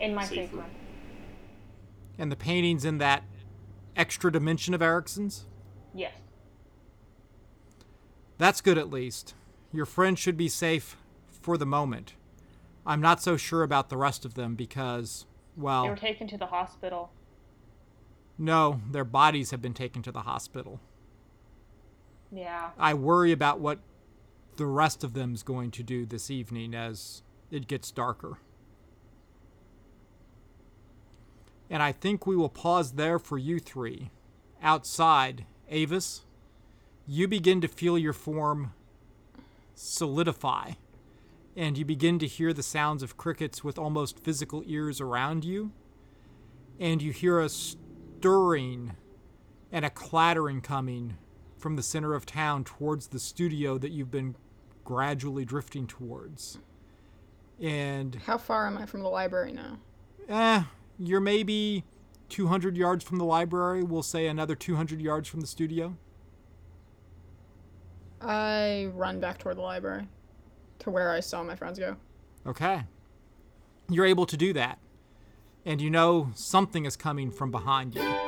in my Safe safe room. room. And the painting's in that extra dimension of Erickson's? Yes. That's good at least. Your friend should be safe for the moment. I'm not so sure about the rest of them because, They were taken to the hospital. no, their bodies have been taken to the hospital. Yeah. I worry about what the rest of them's going to do this evening as it gets darker. And I think we will pause there for you three. Outside, Avis, you begin to feel your form solidify, and you begin to hear the sounds of crickets with almost physical ears around you, and you hear a stirring and a clattering coming from the center of town towards the studio that you've been gradually drifting towards. And How far am I from the library now? eh, you're maybe 200 yards from the library. We'll say another 200 yards from the studio. I run back toward the library to where I saw my friends go. Okay. You're able to do that. And you know something is coming from behind you.